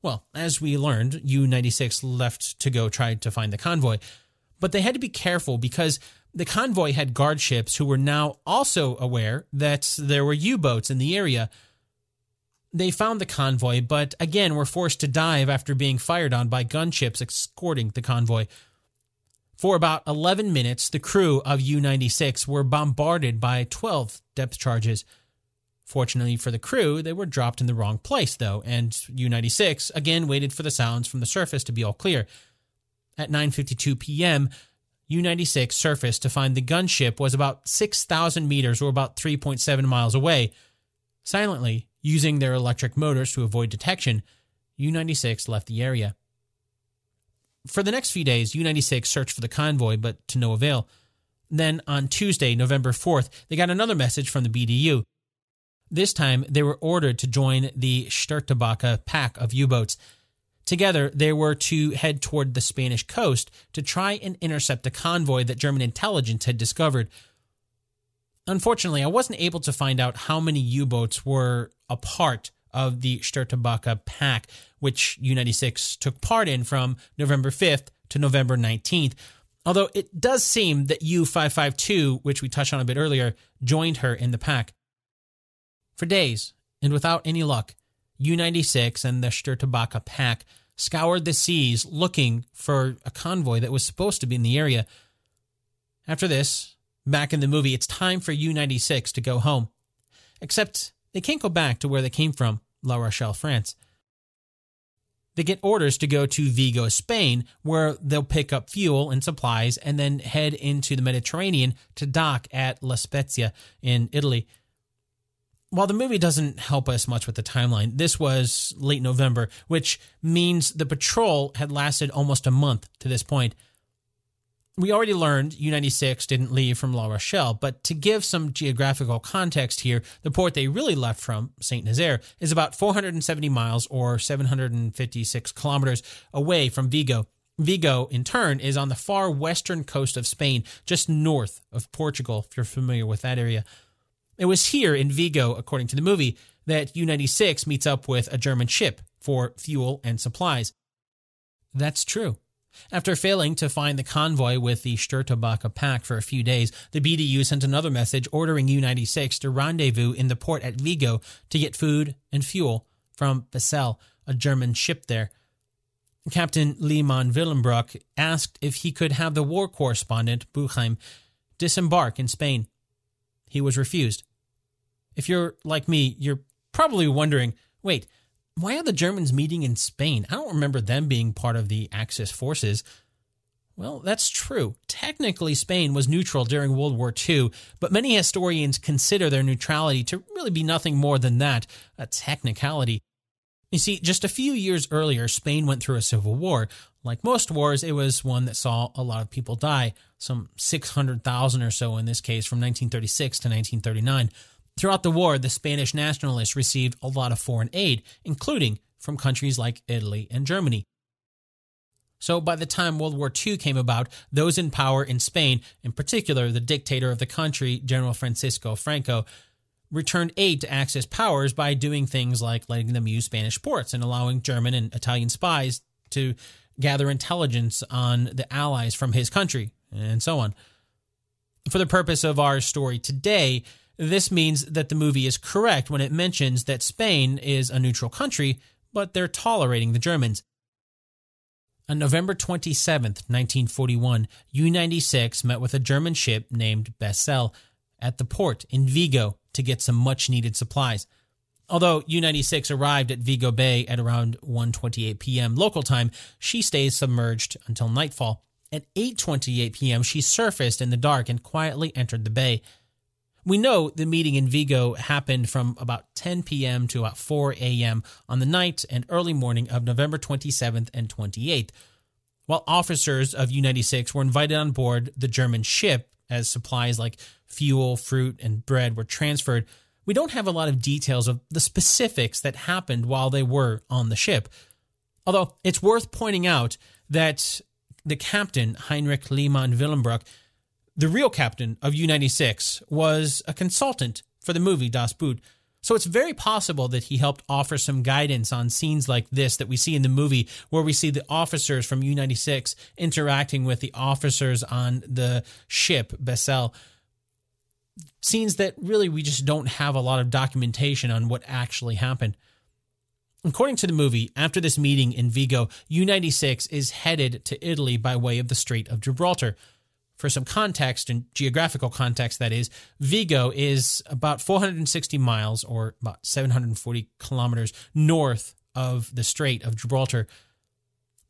Well, as we learned, U 96 left to go try to find the convoy, but they had to be careful because the convoy had guard ships who were now also aware that there were U boats in the area. They found the convoy, but again were forced to dive after being fired on by gunships escorting the convoy. For about 11 minutes, the crew of U 96 were bombarded by 12 depth charges. Fortunately for the crew, they were dropped in the wrong place, though, and U 96 again waited for the sounds from the surface to be all clear. At 9:52 p.m., U-96 surfaced to find the gunship was about 6,000 meters or about 3.7 miles away. Silently, using their electric motors to avoid detection, U-96 left the area. For the next few days, U-96 searched for the convoy, but to no avail. Then, on Tuesday, November 4th, they got another message from the BDU. This time, they were ordered to join the Störtebeker pack of U boats Together, they were to head toward the Spanish coast to try and intercept a convoy that German intelligence had discovered. Unfortunately, I wasn't able to find out how many U boats were a part of the Störtebeker pack, which U 96 took part in from November 5th to November 19th. Although it does seem that U 552, which we touched on a bit earlier, joined her in the pack. For days, and without any luck, U 96 and the Störtebeker pack scoured the seas looking for a convoy that was supposed to be in the area. After this, back in the movie, it's time for U 96 to go home. Except they can't go back to where they came from, La Rochelle, France. They get orders to go to Vigo, Spain, where they'll pick up fuel and supplies and then head into the Mediterranean to dock at La Spezia in Italy while the movie doesn't help us much with the timeline, this was late November, which means the patrol had lasted almost a month to this point. We already learned U 96 didn't leave from La Rochelle, but to give some geographical context here, the port they really left from, St. Nazaire, is about 470 miles or 756 kilometers away from Vigo. Vigo, in turn, is on the far western coast of Spain, just north of Portugal, if you're familiar with that area. It was here in Vigo, according to the movie, that U 96 meets up with a German ship for fuel and supplies. That's true. After failing to find the convoy with the Störtebeker pack for a few days, the BDU sent another message ordering U 96 to rendezvous in the port at Vigo to get food and fuel from Bessel, a German ship there. Captain Lehmann Willenbrock asked if he could have the war correspondent, Buchheim, disembark in Spain. He was refused. If you're like me, you're probably wondering wait, why are the Germans meeting in Spain? I don't remember them being part of the Axis forces. Well, that's true. Technically, Spain was neutral during World War II, but many historians consider their neutrality to really be nothing more than that a technicality. You see, just a few years earlier, Spain went through a civil war. Like most wars, it was one that saw a lot of people die, some 600,000 or so in this case from 1936 to 1939. Throughout the war, the Spanish nationalists received a lot of foreign aid, including from countries like Italy and Germany. So by the time World War II came about, those in power in Spain, in particular the dictator of the country, General Francisco Franco, returned aid to Axis powers by doing things like letting them use Spanish ports and allowing German and Italian spies to gather intelligence on the allies from his country, and so on. For the purpose of our story today, this means that the movie is correct when it mentions that Spain is a neutral country, but they're tolerating the Germans. On November 27, 1941, U 96 met with a German ship named Bessel at the port in Vigo to get some much needed supplies. Although U-96 arrived at Vigo Bay at around 1:28 p.m. local time, she stays submerged until nightfall. At 8:28 p.m., she surfaced in the dark and quietly entered the bay. We know the meeting in Vigo happened from about 10 p.m. to about 4 a.m. on the night and early morning of November 27th and 28th. While officers of U 96 were invited on board the German ship as supplies like fuel, fruit, and bread were transferred, we don't have a lot of details of the specifics that happened while they were on the ship. Although it's worth pointing out that the captain, Heinrich Lehmann Willenbrock, the real captain of U 96, was a consultant for the movie Das Boot. So it's very possible that he helped offer some guidance on scenes like this that we see in the movie, where we see the officers from U 96 interacting with the officers on the ship, Bessel scenes that really we just don't have a lot of documentation on what actually happened. According to the movie, after this meeting in Vigo, U 96 is headed to Italy by way of the Strait of Gibraltar. For some context and geographical context, that is, Vigo is about 460 miles or about 740 kilometers north of the Strait of Gibraltar.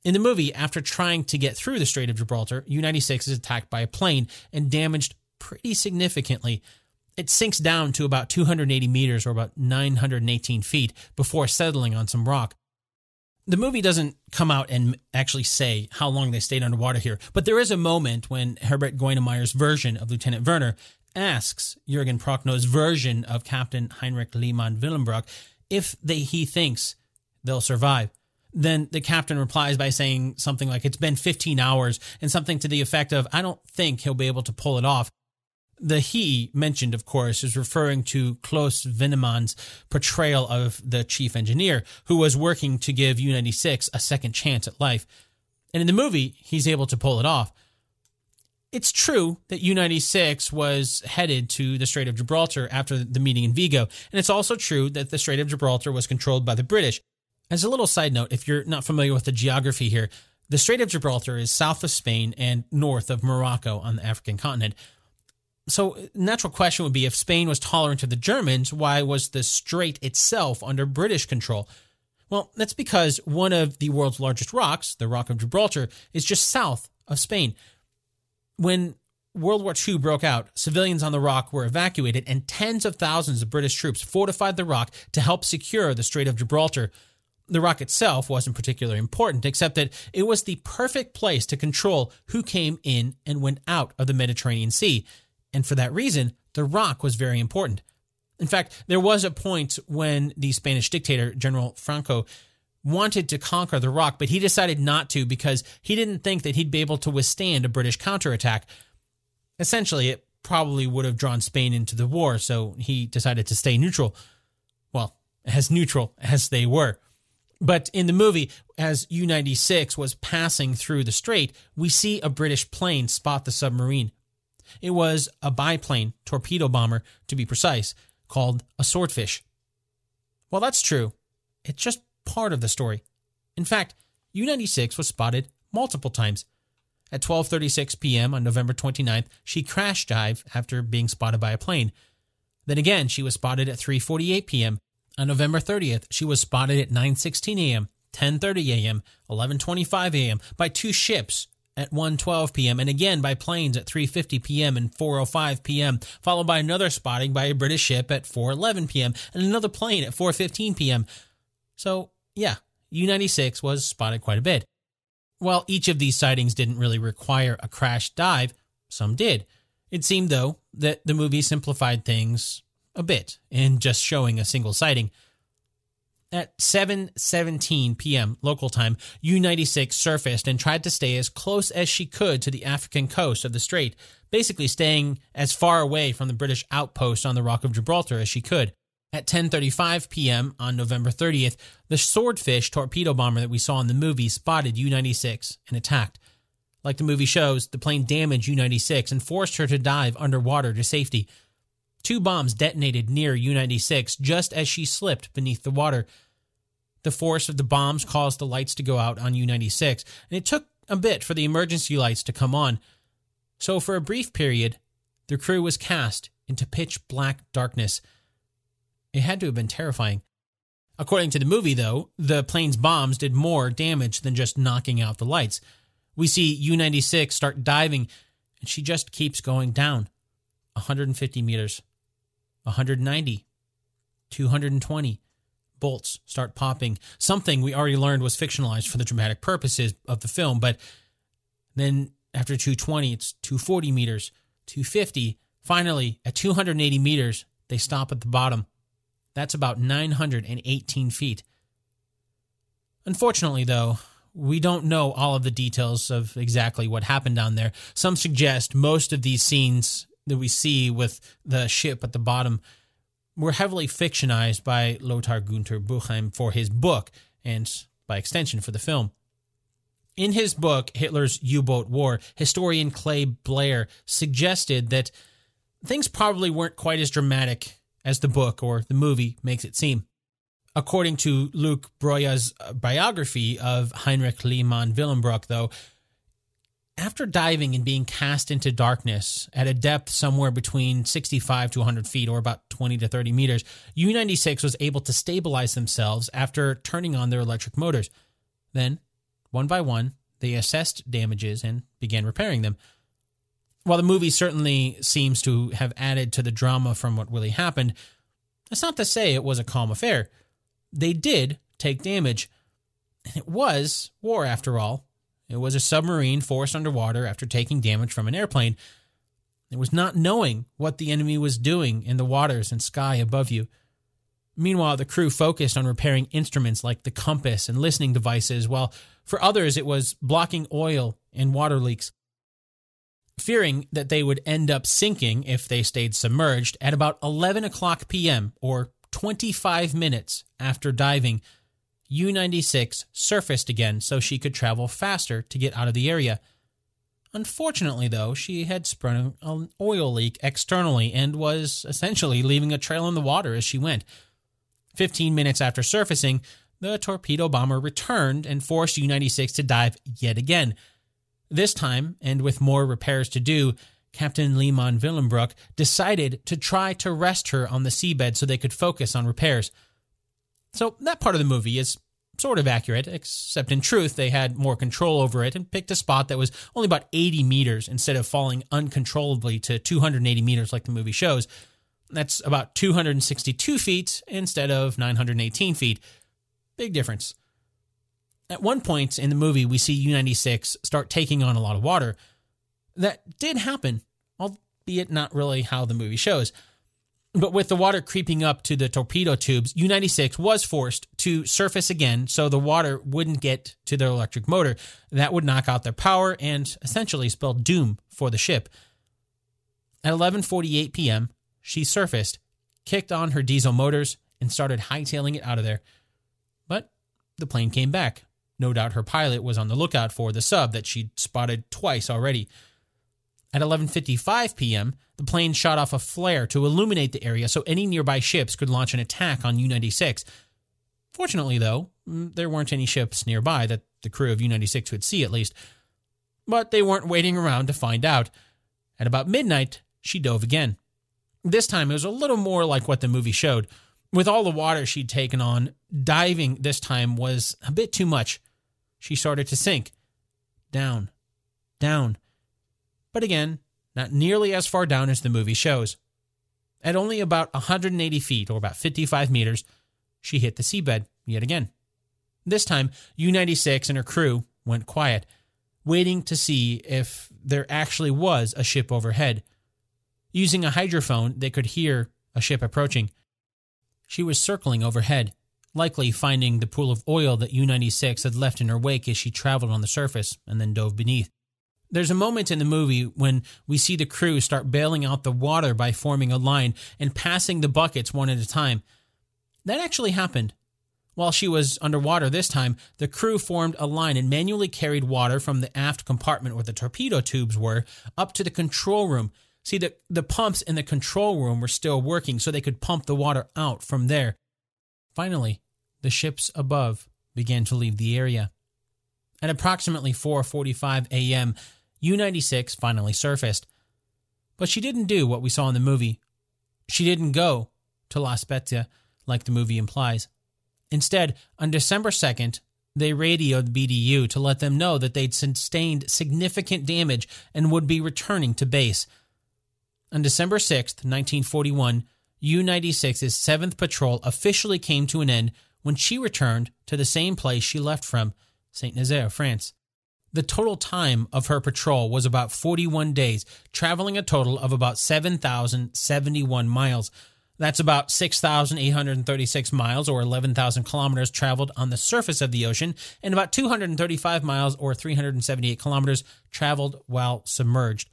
In the movie, after trying to get through the Strait of Gibraltar, U 96 is attacked by a plane and damaged pretty significantly. It sinks down to about 280 meters or about 918 feet before settling on some rock. The movie doesn't come out and actually say how long they stayed underwater here, but there is a moment when Herbert Grönemeyer's version of Lieutenant Werner asks Jurgen Prochnow's version of Captain Heinrich Lehmann Willenbrock if they, he thinks they'll survive. Then the captain replies by saying something like, It's been 15 hours, and something to the effect of, I don't think he'll be able to pull it off. The he mentioned, of course, is referring to Klaus Wennemann's portrayal of the chief engineer, who was working to give U 96 a second chance at life. And in the movie, he's able to pull it off. It's true that U 96 was headed to the Strait of Gibraltar after the meeting in Vigo, and it's also true that the Strait of Gibraltar was controlled by the British. As a little side note, if you're not familiar with the geography here, the Strait of Gibraltar is south of Spain and north of Morocco on the African continent. So, natural question would be if Spain was tolerant of the Germans, why was the strait itself under British control? Well, that's because one of the world's largest rocks, the Rock of Gibraltar, is just south of Spain. When World War II broke out, civilians on the rock were evacuated, and tens of thousands of British troops fortified the rock to help secure the Strait of Gibraltar. The rock itself wasn't particularly important, except that it was the perfect place to control who came in and went out of the Mediterranean Sea and for that reason, the rock was very important. In fact, there was a point when the Spanish dictator, General Franco, wanted to conquer the rock, but he decided not to because he didn't think that he'd be able to withstand a British counterattack. Essentially, it probably would have drawn Spain into the war, so he decided to stay neutral. Well, as neutral as they were. But in the movie, as U 96 was passing through the strait, we see a British plane spot the submarine. It was a biplane torpedo bomber, to be precise, called a swordfish. Well, that's true. It's just part of the story. In fact, U-96 was spotted multiple times. At 12:36 p.m. on November 29th, she crash dived after being spotted by a plane. Then again, she was spotted at 3:48 p.m. On November 30th, she was spotted at 9:16 a.m., 10:30 a.m., 11:25 a.m. by two ships at 1:12 p.m. and again by planes at 3:50 p.m. and 4:05 p.m., followed by another spotting by a British ship at 4:11 p.m. and another plane at 4:15 p.m. So, yeah, U-96 was spotted quite a bit. While each of these sightings didn't really require a crash dive, some did. It seemed, though, that the movie simplified things a bit in just showing a single sighting. At 7:17 p.m. local time, U-96 surfaced and tried to stay as close as she could to the African coast of the strait, basically staying as far away from the British outpost on the Rock of Gibraltar as she could. At 10:35 p.m. on November 30th, the Swordfish torpedo bomber that we saw in the movie spotted U-96 and attacked. Like the movie shows, the plane damaged U-96 and forced her to dive underwater to safety. Two bombs detonated near U 96 just as she slipped beneath the water. The force of the bombs caused the lights to go out on U 96, and it took a bit for the emergency lights to come on. So, for a brief period, the crew was cast into pitch black darkness. It had to have been terrifying. According to the movie, though, the plane's bombs did more damage than just knocking out the lights. We see U 96 start diving, and she just keeps going down 150 meters, 190, 220. Bolts start popping. Something we already learned was fictionalized for the dramatic purposes of the film, but then after 220, it's 240 meters, 250. Finally, at 280 meters, they stop at the bottom. That's about 918 feet. Unfortunately, though, we don't know all of the details of exactly what happened down there. Some suggest most of these scenes that we see with the ship at the bottom were heavily fictionized by Lothar Gunther Buchheim for his book and, by extension, for the film. In his book, Hitler's U Boat War, historian Clay Blair suggested that things probably weren't quite as dramatic as the book or the movie makes it seem. According to Luc Braeuer's biography of Heinrich Lehmann Willenbrock, though, after diving and being cast into darkness at a depth somewhere between 65 to 100 feet or about 20 to 30 meters, U 96 was able to stabilize themselves after turning on their electric motors. Then, one by one, they assessed damages and began repairing them. While the movie certainly seems to have added to the drama from what really happened, that's not to say it was a calm affair. They did take damage. And it was war, after all, it was a submarine forced underwater after taking damage from an airplane. It was not knowing what the enemy was doing in the waters and sky above you. Meanwhile, the crew focused on repairing instruments like the compass and listening devices, while for others it was blocking oil and water leaks. Fearing that they would end up sinking if they stayed submerged, at about 11 o'clock p.m., or 25 minutes after diving, U 96 surfaced again so she could travel faster to get out of the area. Unfortunately, though, she had sprung an oil leak externally and was essentially leaving a trail in the water as she went. Fifteen minutes after surfacing, the torpedo bomber returned and forced U 96 to dive yet again. This time, and with more repairs to do, Captain Lehmann Willenbrock decided to try to rest her on the seabed so they could focus on repairs. So that part of the movie is sort of accurate, except in truth, they had more control over it and picked a spot that was only about 80 meters instead of falling uncontrollably to 280 meters like the movie shows. That's about 262 feet instead of 918 feet. Big difference. At one point in the movie, we see U 96 start taking on a lot of water. That did happen, albeit not really how the movie shows. But with the water creeping up to the torpedo tubes, U 96 was forced to surface again so the water wouldn't get to their electric motor. That would knock out their power and essentially spell doom for the ship. At 11:48 p.m., she surfaced, kicked on her diesel motors, and started hightailing it out of there. But the plane came back. No doubt her pilot was on the lookout for the sub that she'd spotted twice already. At 11:55 p.m., the plane shot off a flare to illuminate the area so any nearby ships could launch an attack on U-96. Fortunately, though, mm, there weren't any ships nearby that the crew of U-96 would see at least. But they weren't waiting around to find out. At about midnight, she dove again. This time it was a little more like what the movie showed. With all the water she'd taken on, diving this time was a bit too much. She started to sink. Down, down. But again, not nearly as far down as the movie shows. At only about 180 feet, or about 55 meters, she hit the seabed yet again. This time, U 96 and her crew went quiet, waiting to see if there actually was a ship overhead. Using a hydrophone, they could hear a ship approaching. She was circling overhead, likely finding the pool of oil that U 96 had left in her wake as she traveled on the surface and then dove beneath. There's a moment in the movie when we see the crew start bailing out the water by forming a line and passing the buckets one at a time. That actually happened. While she was underwater this time, the crew formed a line and manually carried water from the aft compartment where the torpedo tubes were up to the control room. See, the, the pumps in the control room were still working, so they could pump the water out from there. Finally, the ships above began to leave the area. At approximately 4:45 a.m., U-96 finally surfaced. But she didn't do what we saw in the movie. She didn't go to La Spezia like the movie implies. Instead, on December 2nd, they radioed BDU to let them know that they'd sustained significant damage and would be returning to base. On December 6th, 1941, U 96's 7th patrol officially came to an end when she returned to the same place she left from, St. Nazaire, France. The total time of her patrol was about 41 days, traveling a total of about 7,071 miles. That's about 6,836 miles or 11,000 kilometers traveled on the surface of the ocean, and about 235 miles or 378 kilometers traveled while submerged.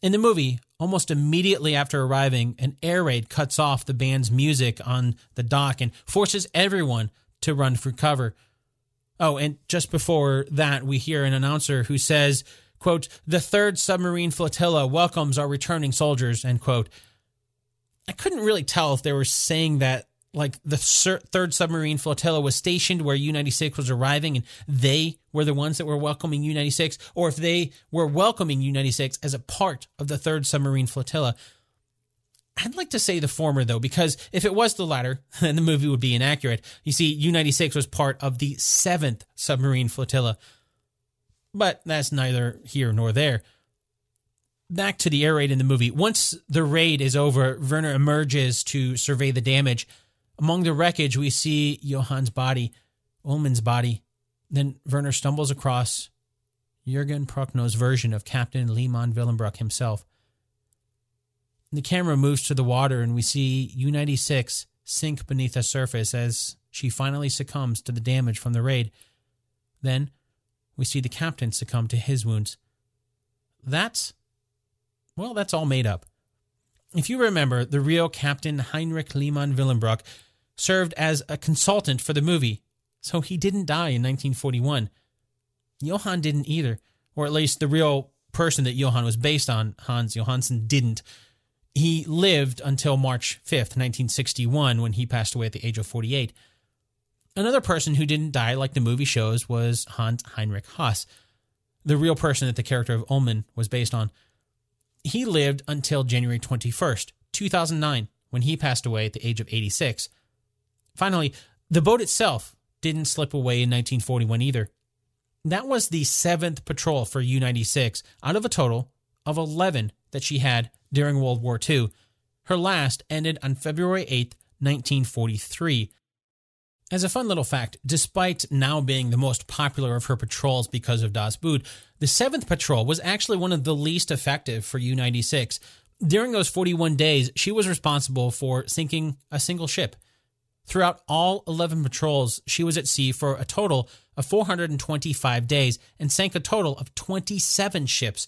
In the movie, almost immediately after arriving, an air raid cuts off the band's music on the dock and forces everyone to run for cover. Oh, and just before that, we hear an announcer who says, quote, the third submarine flotilla welcomes our returning soldiers, end quote. I couldn't really tell if they were saying that like the third submarine flotilla was stationed where U 96 was arriving and they were the ones that were welcoming U 96, or if they were welcoming U 96 as a part of the third submarine flotilla. I'd like to say the former, though, because if it was the latter, <laughs> then the movie would be inaccurate. You see, U 96 was part of the seventh submarine flotilla. But that's neither here nor there back to the air raid in the movie. Once the raid is over, Werner emerges to survey the damage. Among the wreckage, we see Johann's body, Ullmann's body. Then Werner stumbles across Jurgen Prochnow's version of Captain Lehmann Willenbrock himself. The camera moves to the water, and we see U 96 sink beneath the surface as she finally succumbs to the damage from the raid. Then we see the captain succumb to his wounds. That's well, that's all made up. If you remember, the real Captain Heinrich Lehmann Willenbrock served as a consultant for the movie, so he didn't die in 1941. Johann didn't either, or at least the real person that Johann was based on, Hans Johansson, didn't. He lived until March 5th, 1961, when he passed away at the age of 48. Another person who didn't die like the movie shows was Hans Heinrich Haas, the real person that the character of Ullmann was based on he lived until January 21st, 2009, when he passed away at the age of 86. Finally, the boat itself didn't slip away in 1941 either. That was the seventh patrol for U 96 out of a total of 11 that she had during World War II. Her last ended on February 8, 1943. As a fun little fact, despite now being the most popular of her patrols because of Das Boot, the 7th Patrol was actually one of the least effective for U 96. During those 41 days, she was responsible for sinking a single ship. Throughout all 11 patrols, she was at sea for a total of 425 days and sank a total of 27 ships,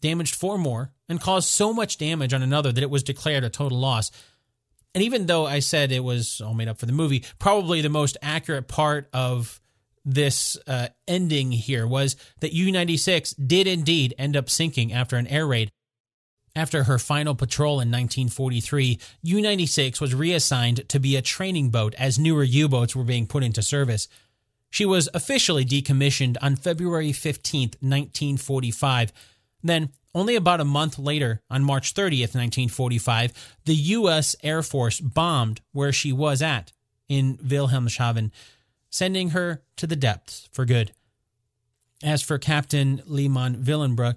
damaged four more, and caused so much damage on another that it was declared a total loss. And even though I said it was all made up for the movie, probably the most accurate part of this uh, ending here was that U 96 did indeed end up sinking after an air raid. After her final patrol in 1943, U 96 was reassigned to be a training boat as newer U boats were being put into service. She was officially decommissioned on February 15, 1945. Then, only about a month later, on March 30th, 1945, the U.S. Air Force bombed where she was at in Wilhelmshaven, sending her to the depths for good. As for Captain Lehmann Willenbrock,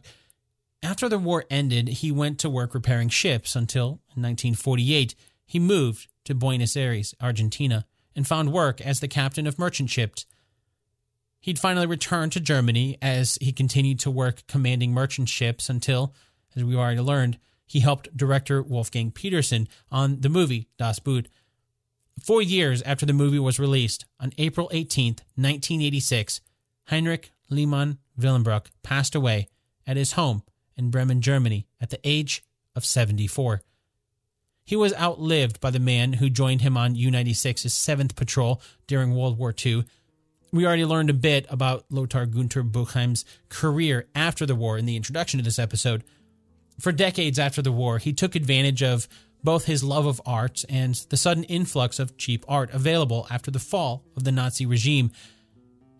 after the war ended, he went to work repairing ships until, in 1948, he moved to Buenos Aires, Argentina, and found work as the captain of merchant ships. He'd finally returned to Germany as he continued to work commanding merchant ships until, as we already learned, he helped director Wolfgang Petersen on the movie Das Boot. Four years after the movie was released, on April 18, 1986, Heinrich Lehmann Willenbrock passed away at his home in Bremen, Germany, at the age of 74. He was outlived by the man who joined him on U 96's 7th Patrol during World War II we already learned a bit about Lothar Gunther Buchheim's career after the war in the introduction to this episode. For decades after the war, he took advantage of both his love of art and the sudden influx of cheap art available after the fall of the Nazi regime,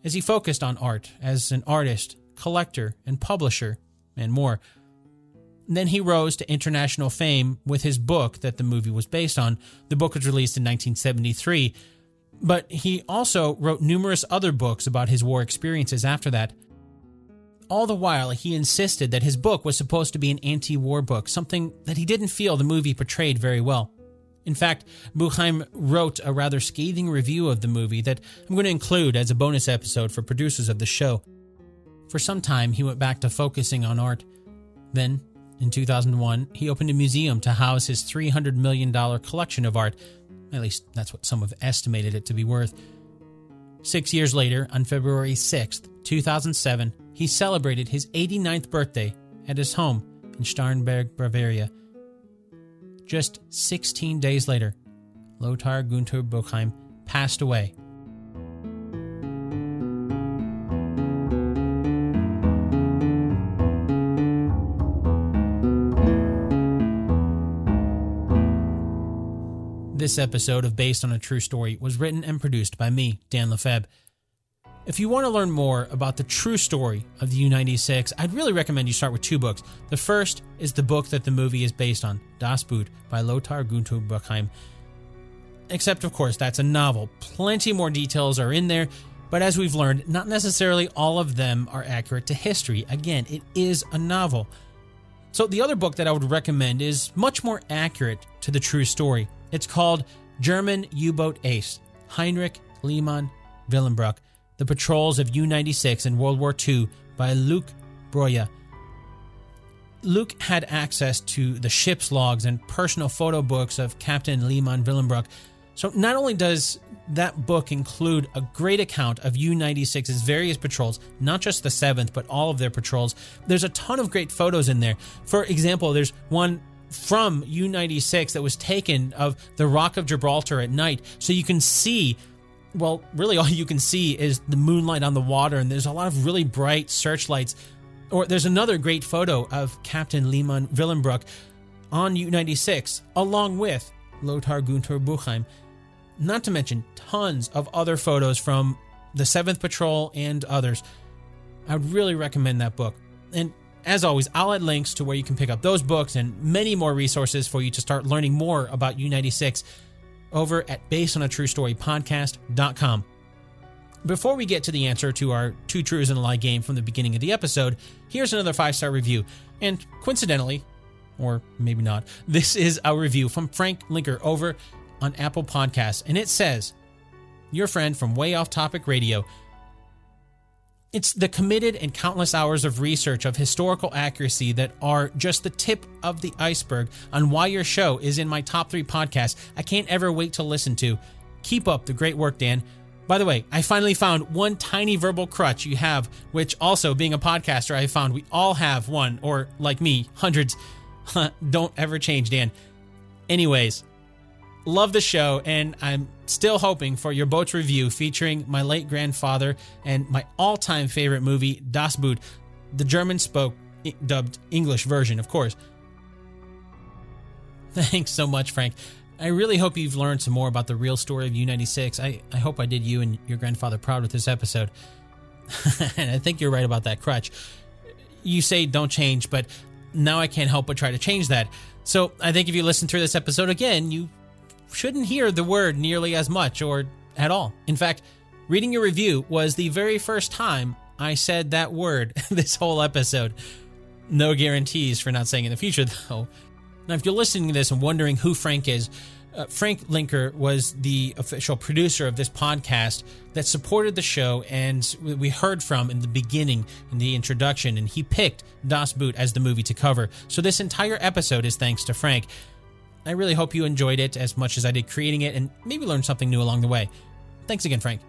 as he focused on art as an artist, collector, and publisher, and more. Then he rose to international fame with his book that the movie was based on. The book was released in 1973 but he also wrote numerous other books about his war experiences after that. All the while, he insisted that his book was supposed to be an anti war book, something that he didn't feel the movie portrayed very well. In fact, Buchheim wrote a rather scathing review of the movie that I'm going to include as a bonus episode for producers of the show. For some time, he went back to focusing on art. Then, in 2001, he opened a museum to house his $300 million collection of art at least that's what some have estimated it to be worth. Six years later, on February 6, 2007, he celebrated his 89th birthday at his home in Starnberg, Bavaria. Just 16 days later, Lothar Gunther Buchheim passed away This episode of Based on a True Story was written and produced by me, Dan Lefebvre. If you want to learn more about the true story of the U 96, I'd really recommend you start with two books. The first is the book that the movie is based on, Das Boot by Lothar Gunther Buchheim. Except, of course, that's a novel. Plenty more details are in there, but as we've learned, not necessarily all of them are accurate to history. Again, it is a novel. So, the other book that I would recommend is much more accurate to the true story. It's called German U Boat Ace Heinrich Lehmann Willenbrock, The Patrols of U 96 in World War II by Luc Braeuer. Luc had access to the ship's logs and personal photo books of Captain Lehmann Willenbrock. So not only does that book include a great account of U 96's various patrols, not just the 7th, but all of their patrols, there's a ton of great photos in there. For example, there's one from U 96 that was taken of the Rock of Gibraltar at night. So you can see, well, really <laughs> all you can see is the moonlight on the water, and there's a lot of really bright searchlights. Or there's another great photo of Captain Lehmann Willenbrock on U 96, along with Lothar Gunther Buchheim. Not to mention tons of other photos from the 7th Patrol and others. I would really recommend that book. And as always, I'll add links to where you can pick up those books and many more resources for you to start learning more about U96 over at basedonatruestorypodcast.com. Before we get to the answer to our two truths and a lie game from the beginning of the episode, here's another five star review. And coincidentally, or maybe not, this is a review from Frank Linker over on Apple Podcasts. And it says, Your friend from Way Off Topic Radio it's the committed and countless hours of research of historical accuracy that are just the tip of the iceberg on why your show is in my top three podcasts I can't ever wait to listen to. Keep up the great work, Dan. By the way, I finally found one tiny verbal crutch you have, which also, being a podcaster, I found we all have one, or like me, hundreds. <laughs> Don't ever change, Dan. Anyways, love the show, and I'm still hoping for your boat review featuring my late grandfather and my all time favorite movie, Das Boot, the German spoke dubbed English version, of course. <laughs> Thanks so much, Frank. I really hope you've learned some more about the real story of U 96. I, I hope I did you and your grandfather proud with this episode. <laughs> and I think you're right about that crutch. You say don't change, but now I can't help but try to change that. So I think if you listen through this episode again, you shouldn't hear the word nearly as much or at all. In fact, reading your review was the very first time I said that word <laughs> this whole episode. No guarantees for not saying in the future, <laughs> though. Now, if you're listening to this and wondering who Frank is, Uh, Frank Linker was the official producer of this podcast that supported the show and we heard from in the beginning in the introduction and he picked Das Boot as the movie to cover. So this entire episode is thanks to Frank. I really hope you enjoyed it as much as I did creating it and maybe learned something new along the way. Thanks again, Frank.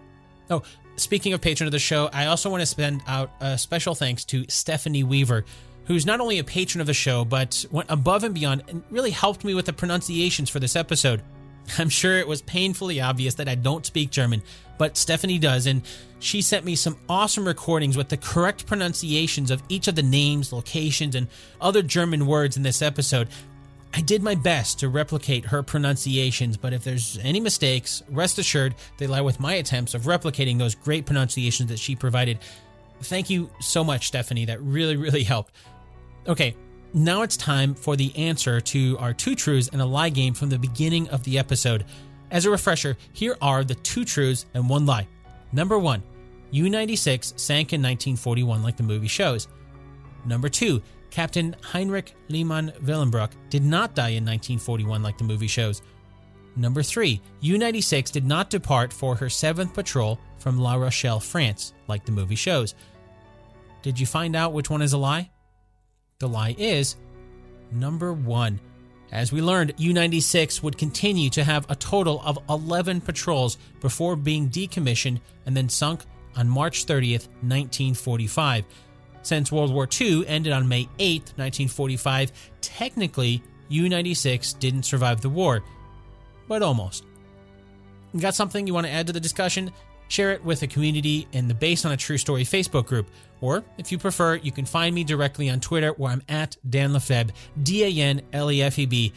Oh, speaking of patron of the show, I also want to send out a special thanks to Stephanie Weaver, who's not only a patron of the show, but went above and beyond and really helped me with the pronunciations for this episode. <laughs> I'm sure it was painfully obvious that I don't speak German, but Stephanie does, and she sent me some awesome recordings with the correct pronunciations of each of the names, locations, and other German words in this episode. I did my best to replicate her pronunciations, but if there's any mistakes, rest assured they lie with my attempts of replicating those great pronunciations that she provided. Thank you so much, Stephanie. That really, really helped. Okay, now it's time for the answer to our two truths and a lie game from the beginning of the episode. As a refresher, here are the two truths and one lie. Number one, U 96 sank in 1941 like the movie shows. Number two, Captain Heinrich Lehmann Willenbrock did not die in 1941 like the movie shows. Number 3. U 96 did not depart for her 7th patrol from La Rochelle, France, like the movie shows. Did you find out which one is a lie? The lie is number 1. As we learned, U 96 would continue to have a total of 11 patrols before being decommissioned and then sunk on March 30th, 1945. Since World War II ended on May 8, 1945, technically U 96 didn't survive the war, but almost. Got something you want to add to the discussion? Share it with the community in the Based on a True Story Facebook group. Or, if you prefer, you can find me directly on Twitter where I'm at Dan Lefebvre, D A N L E F E B.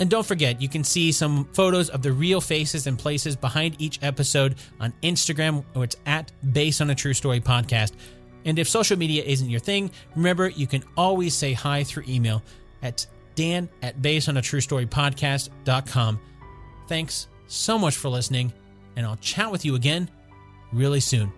And don't forget, you can see some photos of the real faces and places behind each episode on Instagram, where it's at Based on a True Story Podcast. And if social media isn't your thing, remember you can always say hi through email at dan at basedonatruestorypodcast.com. Thanks so much for listening, and I'll chat with you again really soon.